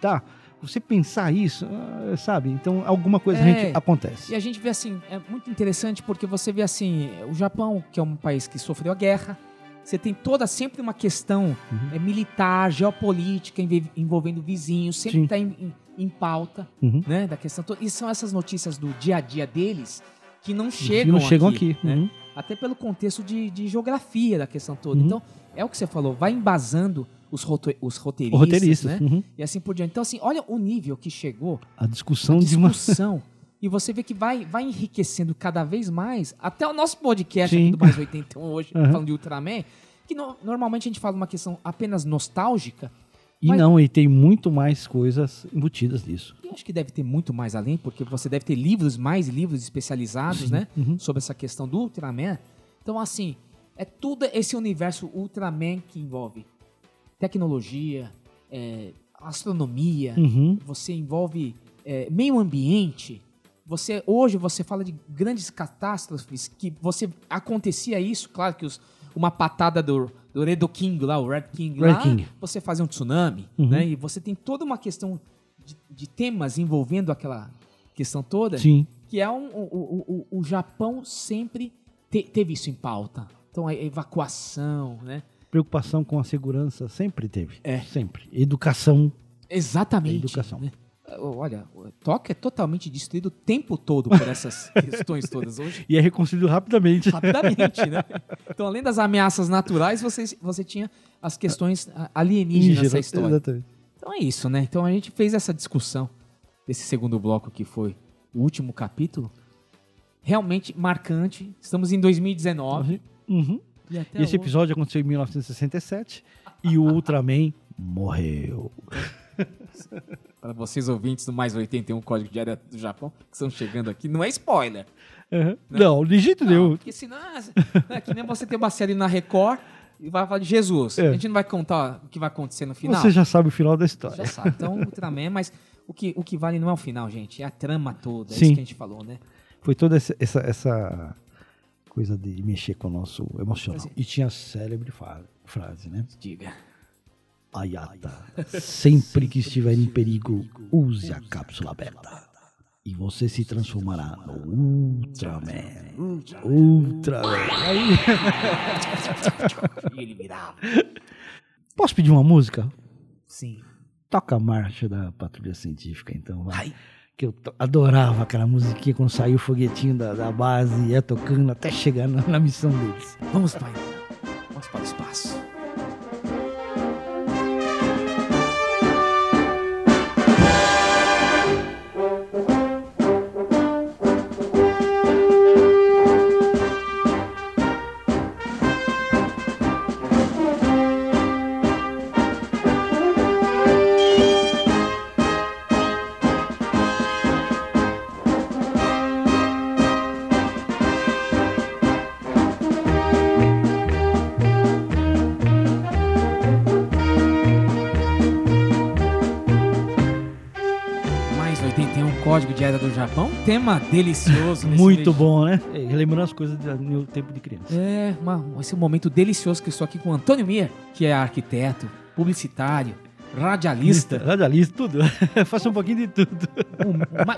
dá. Você pensar isso, ah, sabe? Então, alguma coisa É. realmente acontece. E a gente vê assim, é muito interessante porque você vê assim, o Japão, que é um país que sofreu a guerra, você tem toda sempre uma questão Uhum. é, militar, geopolítica envolvendo vizinhos, sempre está em, em- em pauta, Uhum. né, da questão toda. E são essas notícias do dia a dia deles que não chegam não chegam aqui, aqui. né? uhum. Até pelo contexto de, de geografia da questão toda. Uhum. Então, é o que você falou, vai embasando os, rote- os roteiristas, né? uhum. E assim por diante. Então, assim, olha o nível que chegou A discussão de uma. discussão. e você vê que vai, vai enriquecendo cada vez mais. Até o nosso podcast Sim. aqui do Mais 81 hoje, Aham. falando de Ultraman, que no- normalmente a gente fala uma questão apenas nostálgica. E Mas- não, e tem muito mais coisas embutidas nisso. E acho que deve ter muito mais além, porque você deve ter livros, mais livros especializados, né? Uhum. Sobre essa questão do Ultraman. Então, assim, é tudo esse universo Ultraman que envolve tecnologia, é, astronomia, Uhum. você envolve é, meio ambiente. Você hoje você fala de grandes catástrofes que você acontecia isso, claro que os- uma patada do do Red King lá, o Red King Red lá, King. você fazia um tsunami, Uhum. né? E você tem toda uma questão de, de temas envolvendo aquela questão toda, Sim. que é um, o, o, o, o Japão sempre te- teve isso em pauta. Então a evacuação, né? Preocupação com a segurança sempre teve. É. Sempre. Educação. Exatamente. Educação. né? Olha, o Tóquio é totalmente destruído o tempo todo por essas questões todas hoje. E é reconstruído rapidamente. Rapidamente, né? Então, além das ameaças naturais, você, você tinha as questões alienígenas nessa história. Exatamente. Então é isso, né? Então a gente fez essa discussão desse segundo bloco que foi o último capítulo. Realmente marcante. Estamos em 2019. Uhum. E esse hoje- episódio aconteceu em 1967 e o Ultraman morreu. Para vocês ouvintes do Mais 81 Código de Área do Japão, que estão chegando aqui, não é spoiler. Uhum. Não, de jeito nenhum. Porque senão é que nem você ter uma série na Record e vai falar de Jesus. É. A gente não vai contar o que vai acontecer no final. Você já sabe o final da história. Já sabe. Então, Ultraman, mas o que, o que vale não é o final, gente. É a trama toda. É Sim. isso que a gente falou, né? Foi toda essa, essa, essa coisa de mexer com o nosso emocional. Mas- E tinha a célebre frase, né? Diga. Ayata, sempre que estiver em perigo, use a cápsula beta. E você se transformará no Ultraman. Ultraman. E ele virava. posso pedir uma música? Sim. Toca a marcha da Patrulha Científica, então. Vai. Ai. Que eu adorava aquela musiquinha quando saiu o foguetinho da, da base e ia tocando até chegar na, na missão deles. Vamos para, vamos para o espaço. Japão. Tema delicioso. Muito vídeo. bom, né? É, Relembrando as coisas do meu tempo de criança. É, uma, esse é um momento delicioso que eu estou aqui com o Antônio Mir, que é arquiteto, publicitário, radialista, Radialista, tudo. Faço um pouquinho de tudo.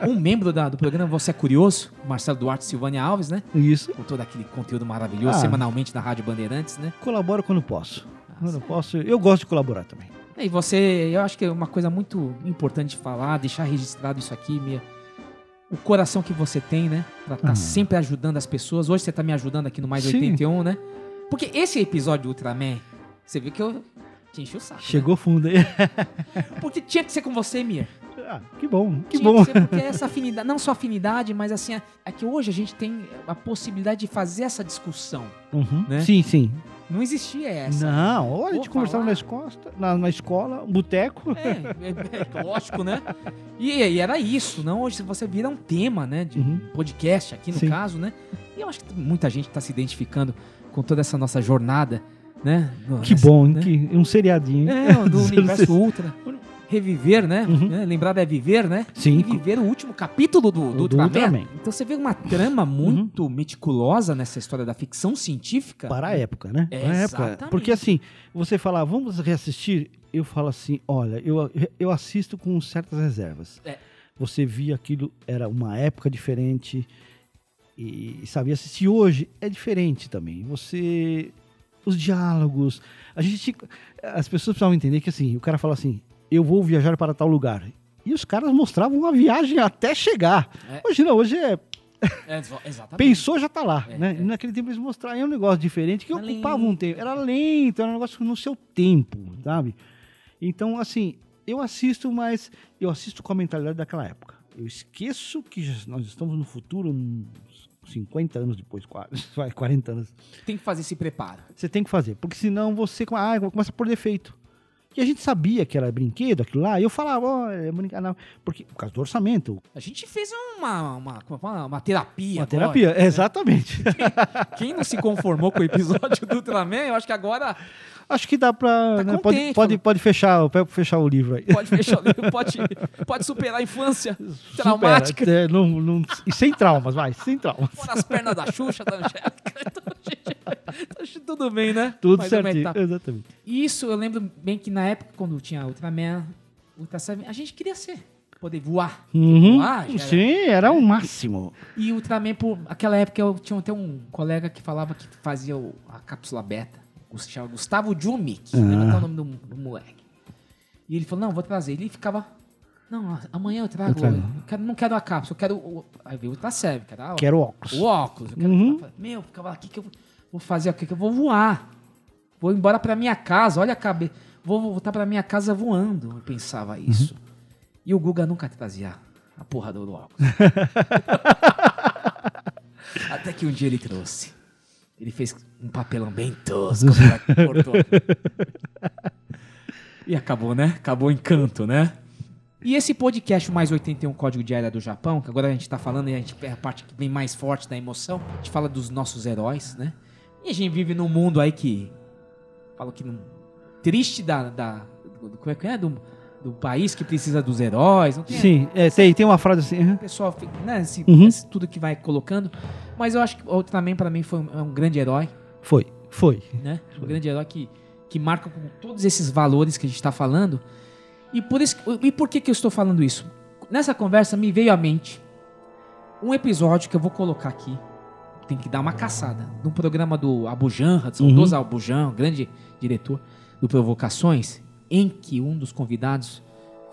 um, um membro da- do programa Você é Curioso, Marcelo Duarte Silvânia Alves, né? Isso. Com todo aquele conteúdo maravilhoso, Ah. semanalmente na Rádio Bandeirantes, né? Colaboro quando posso. Quando posso. Eu gosto de colaborar também. E você, eu acho que é uma coisa muito importante de falar, deixar registrado isso aqui, Mia. O coração que você tem, né? Pra estar Ah. sempre ajudando as pessoas. Hoje você tá me ajudando aqui no Mais Sim. 81, né? Porque esse episódio do Ultraman, você viu que eu te enchi o saco. né? Chegou fundo aí. Porque tinha que ser com você, Mia. Ah, que bom, que tinha bom. que porque essa afinidade, não só afinidade, mas assim, é- é que hoje a gente tem a possibilidade de fazer essa discussão. Uhum. né? Sim, sim. Não existia essa. Não, olha, a gente conversava na, escosta, na, na escola, um boteco. É, é, é lógico, né? E, e era isso, não? Hoje você vira um tema, né? De Uhum. podcast aqui no Sim. caso, né? E eu acho que muita gente está se identificando com toda essa nossa jornada, né? Que nessa- bom, né? que, um seriadinho. É, do universo ultra. Reviver, né? Uhum. Né? Lembrar é viver, né? Sim. E viver o último capítulo do, do, Do Ultraman. Ultraman. Uhum. Então você vê uma trama muito meticulosa nessa história da ficção científica. Para a época, né? É, Para a época. exatamente. Porque assim, você falar, vamos reassistir, eu falo assim, olha, eu, eu assisto com certas reservas. É. Você via aquilo, era uma época diferente e, sabia assistir hoje, é diferente também. Você. Os diálogos. A gente. As pessoas precisavam entender que assim, o cara fala assim, eu vou viajar para tal lugar. E os caras mostravam uma viagem até chegar. É. Hoje não, hoje é É. Pensou, já tá lá, É, né? é. E naquele tempo eles mostraram é um negócio diferente que Era ocupava um lento. tempo. Era lento, era um negócio no seu tempo, sabe? Então, assim, eu assisto, mas eu assisto com a mentalidade daquela época. Eu esqueço que nós estamos no futuro, uns 50 anos depois, quase, vai, 40 anos. Tem que fazer esse preparo. Você tem que fazer, porque senão você ah, começa a pôr defeito. E a gente sabia que era brinquedo, aquilo lá, e eu falava, ó, é brinquedo, não. porque por causa do orçamento, A gente fez uma, uma, uma, uma terapia. uma agora, terapia, né? exatamente. Quem não se conformou com o episódio do Ultraman, eu acho que agora Acho que dá pra. Tá né, pode, pode, pode, fechar, pode fechar o livro aí. pode fechar o livro, pode, pode superar a infância traumática. Supera, é, não, não, e sem traumas, vai, sem traumas. Pôr as pernas da Xuxa, da Angélica. Então, tudo bem, né? Tudo Mais certinho. Exatamente. E Isso eu lembro bem que na época, quando tinha Ultraman, Ultra Seven, a gente queria ser. Poder voar. Uhum, Voar, era- sim, era o máximo. E o Ultraman, por aquela época, eu tinha até um colega que falava que fazia o- a cápsula beta. Se chama Gustavo Jumic. Ah. Lembra até o nome do, do moleque. E ele falou, não, vou trazer. Ele ficava, não, amanhã eu trago. Eu trago. Eu quero- não quero a cápsula, eu quero o... Aí veio o Seven, quero óculos. o óculos. Eu quero Uhum. Meu, ficava aqui que eu vou fazer, o que que eu vou voar. Vou embora pra minha casa, olha a cabeça. Vou voltar pra minha casa voando. Eu pensava isso. E o Guga nunca trazia a porra do óculos. Até que um dia ele trouxe. Ele fez um papelão bem tosco. E acabou, né? Acabou o encanto, né? E esse podcast mais 81 Código de Área do Japão, que agora a gente tá falando e a gente é a parte que vem mais forte da emoção, a gente fala dos nossos heróis, né? E a gente vive num mundo aí que fala que não triste da, da como é que é do, do país que precisa dos heróis, não tem Sim, é, tem, tem uma frase assim. uhum. o pessoal fica, né, esse, Uhum. esse tudo que vai colocando, mas eu acho que o Ultraman para mim foi um, é um grande herói, Foi, foi. né? Um grande herói que, que marca com todos esses valores que a gente está falando. E por, isso, e por que, que eu estou falando isso? Nessa conversa me veio à mente um episódio que eu vou colocar aqui. Tem que dar uma caçada. Um programa do Abu Janra, do saudoso Abu Janra, grande diretor do Provocações, em que um dos convidados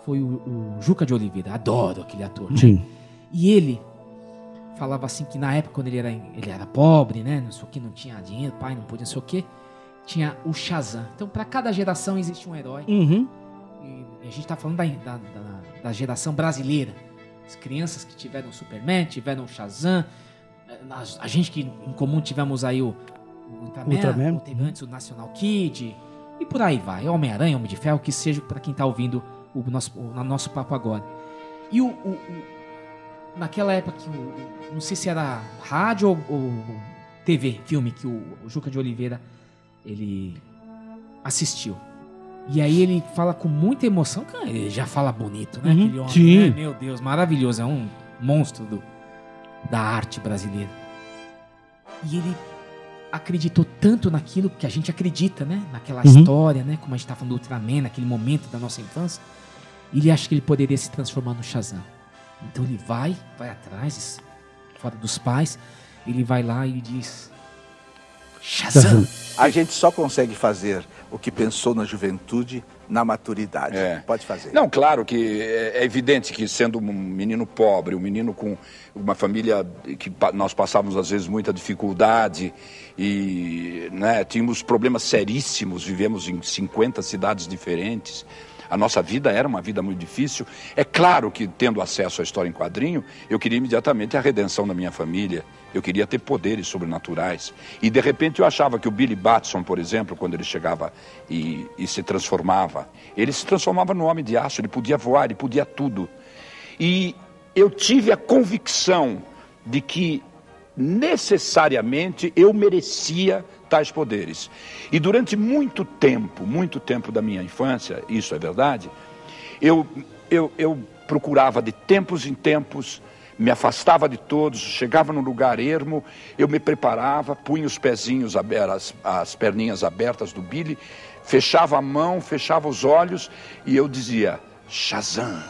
foi o, o Juca de Oliveira. Adoro aquele ator. né? Sim. E ele falava assim que na época, quando ele era, ele era pobre, né? Não sei o que, não tinha dinheiro, pai, não podia, não sei o que. Tinha o Shazam. Então, pra cada geração existe um herói. Uhum. E a gente tá falando da, da, da- da geração brasileira. As crianças que tiveram o Superman, tiveram o Shazam. eh, nós- A gente que em comum tivemos aí o, o Ultraman, Ultraman. teve antes o National Kid. E por aí vai. Homem-Aranha, Homem de Ferro, que seja pra quem tá ouvindo o nosso, o, no nosso papo agora. E o, o- o- naquela época que o, o- não sei se era rádio ou, ou TV, filme que o, o Juca de Oliveira ele assistiu. E aí ele fala com muita emoção, cara, ele já fala bonito, né? Uhum, Aquele homem, sim. né? Meu Deus, maravilhoso, é um monstro do, da arte brasileira. E ele acreditou tanto naquilo que a gente acredita, né? Naquela Uhum. história, né? Como a gente tá falando do Ultraman, naquele momento da nossa infância. Ele acha que ele poderia se transformar no Shazam. Então ele vai, vai atrás, fora dos pais, ele vai lá e diz: Shazam! A gente só consegue fazer o que pensou na juventude, na maturidade. É. Pode fazer. Não, claro que é é evidente que sendo um menino pobre, um menino com uma família que nós passávamos às vezes muita dificuldade e né, tínhamos problemas seríssimos, vivemos em 50 cidades diferentes. A nossa vida era uma vida muito difícil. É claro que, tendo acesso à história em quadrinho, eu queria imediatamente a redenção da minha família. Eu queria ter poderes sobrenaturais. E, de repente, eu achava que o Billy Batson, por exemplo, quando ele chegava e, e se transformava, ele se transformava no homem de aço, ele podia voar, ele podia tudo. E eu tive a convicção de que necessariamente eu merecia tais poderes. E durante muito tempo, muito tempo da minha infância, isso é verdade, eu, eu, eu procurava de tempos em tempos, me afastava de todos, chegava num lugar ermo, eu me preparava, punha os pezinhos, as, as perninhas abertas do Billy, fechava a mão, fechava os olhos e eu dizia: Shazam,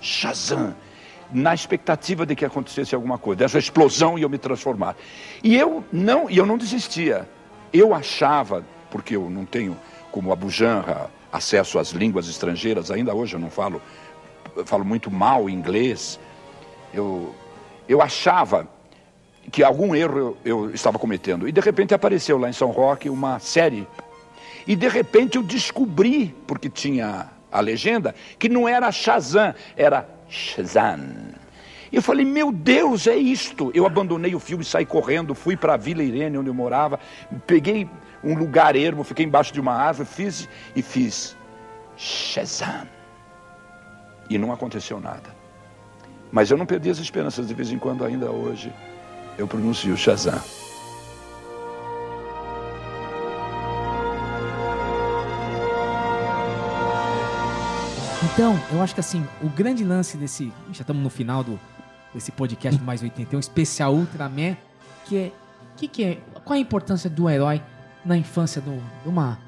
Shazam, na expectativa de que acontecesse alguma coisa, dessa explosão e eu me transformar. E eu não, e eu não desistia. Eu achava, porque eu não tenho, como Abu Janra, acesso às línguas estrangeiras, ainda hoje eu não falo, eu falo muito mal inglês. Eu, eu achava que algum erro eu, eu estava cometendo. E de repente apareceu lá em São Roque uma série. E de repente eu descobri, porque tinha a legenda, que não era Shazam, era Shazam. E eu falei, meu Deus, é isto. Eu abandonei o filme, saí correndo, fui para a Vila Irene, onde eu morava, peguei um lugar ermo, fiquei embaixo de uma árvore, fiz e fiz Shazam. E não aconteceu nada. Mas eu não perdi as esperanças, de vez em quando, ainda hoje, eu pronuncio Shazam. Então, eu acho que assim, o grande lance desse. Já estamos no final do, desse podcast Mais 81, especial Ultraman, que é. Que que é qual a importância do herói na infância do, de uma,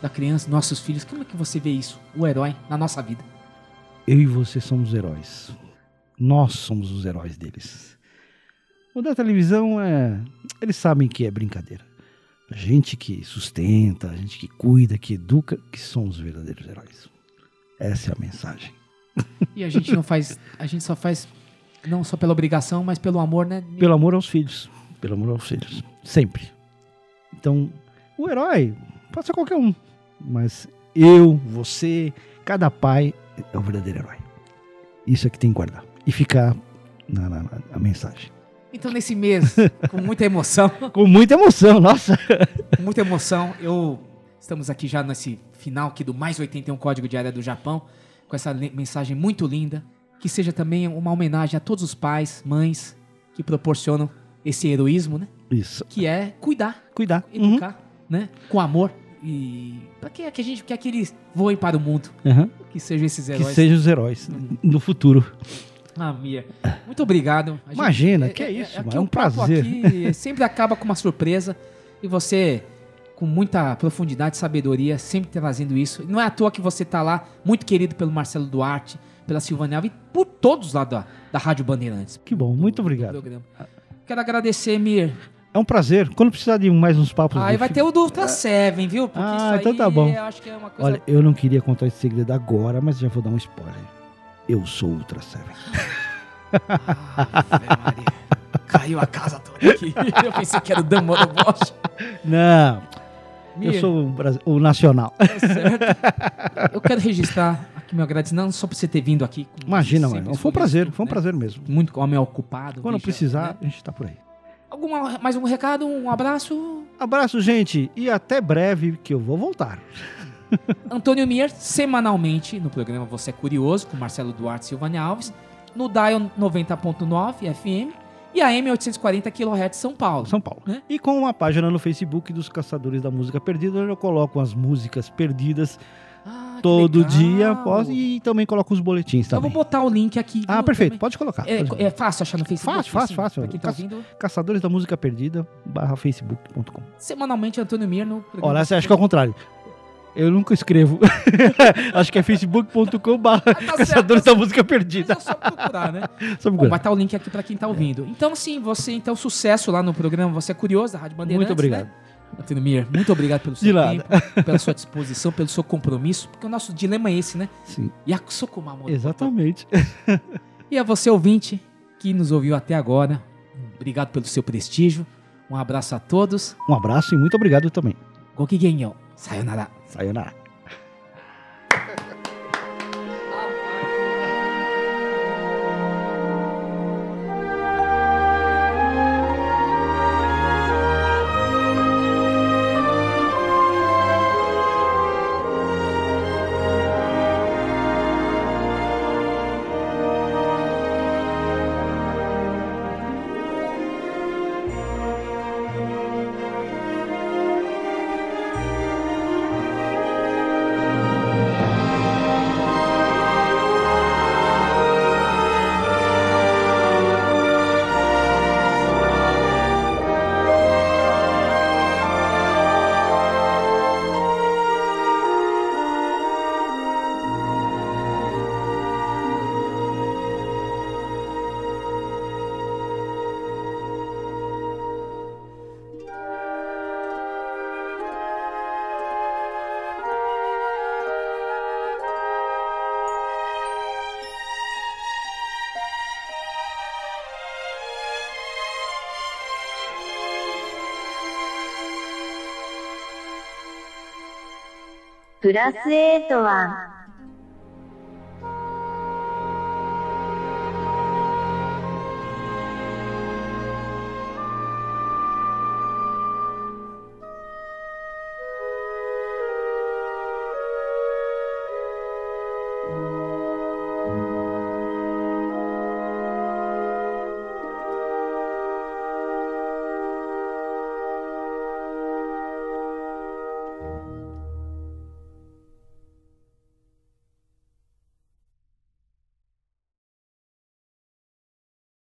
da criança, nossos filhos? Como é que você vê isso, o herói, na nossa vida? Eu e você somos heróis. Nós somos os heróis deles. O da televisão é. Eles sabem que é brincadeira. A gente que sustenta, a gente que cuida, que educa, que somos os verdadeiros heróis. Essa é a mensagem. E a gente não faz. A gente só faz. Não só pela obrigação, mas pelo amor, né? Pelo amor aos filhos. Pelo amor aos filhos. Sempre. Então, o herói pode ser qualquer um. Mas eu, você, cada pai é o verdadeiro herói. Isso é que tem que guardar. E ficar na, na- na- na mensagem. Então, nesse mês, com muita emoção. Com muita emoção, nossa. com muita emoção, eu. Estamos aqui já nesse final aqui do Mais 81 Código de Área do Japão, com essa mensagem muito linda, que seja também uma homenagem a todos os pais, mães, que proporcionam esse heroísmo, né? Isso. Que é cuidar, Cuidar. Uhum. educar, né? Com amor. E para que, que a gente quer que eles voem para o mundo? Aham. Que sejam esses Que heróis. sejam os heróis no futuro. Ah, Mia. Muito obrigado. Gente- Imagina, que é isso, aqui mano, é um o papo prazer. aqui sempre acaba com uma surpresa e você, com muita profundidade e sabedoria, sempre trazendo isso. Não é à toa que você tá lá, muito querido pelo Marcelo Duarte, pela Silvana Alves e por todos lá da, da Rádio Bandeirantes. Que bom, muito obrigado. programa. Quero agradecer, Mir, É um prazer. Quando precisar de mais uns papos. Aí do vai ter o do Ultra Seven, viu? Porque Ah, então tá bom. eu acho que é uma coisa... Olha, eu não queria contar esse segredo agora, mas já vou dar um spoiler. Eu sou Ultra Seven. Caiu a casa toda aqui. Eu pensei que era o Dan Bosch. Não. Eu sou o, o nacional. Tá certo. Eu quero registrar aqui meu agradecimento, não só por você ter vindo aqui. Imagina, mano. Foi um prazer, foi um né? prazer mesmo. Muito homem ocupado. Quando bicha, precisar, né? a gente tá por aí. Alguma, mais um recado, um abraço. Abraço, gente, e até breve que eu vou voltar. Antônio Mier, semanalmente no programa Você é Curioso, com Marcelo Duarte e Silvânia Alves, no Dial 90.9 FM e a M 840 kHz São Paulo. São Paulo. Né? E com uma página no Facebook dos Caçadores da Música Perdida, onde eu coloco as músicas perdidas todo Ah, legal. dia posso, e também coloco os boletins Eu vou também. botar o link aqui. Ah, perfeito, também. pode colocar. É, pode é fácil achar no Facebook? Fácil, fácil, assim, fácil. Pra quem tá Caçadores da Música Perdida, barra facebook.com. semanalmente Antônio Mier no programa. Olha, você acha que é o contrário. Eu nunca escrevo. Acho que é facebook.com barra Ah, Caçadores da Música Perdida. Só procurar, né? Só Bom, procurar. vai estar o link aqui pra quem tá ouvindo. Então, sim, você, então, sucesso lá no programa Você é Curioso, da Rádio Bandeirantes. Muito obrigado. Né? Antônio Mir, muito obrigado pelo seu tempo, pela sua disposição, pelo seu compromisso, porque o nosso dilema é esse, né? Sim. Yakusokumamoto. Exatamente. E a você, ouvinte, que nos ouviu até agora, obrigado pelo seu prestígio. Um abraço a todos. Um abraço e muito obrigado também. Gokigenyo. Sayonara. Sayonara.「プラス A とは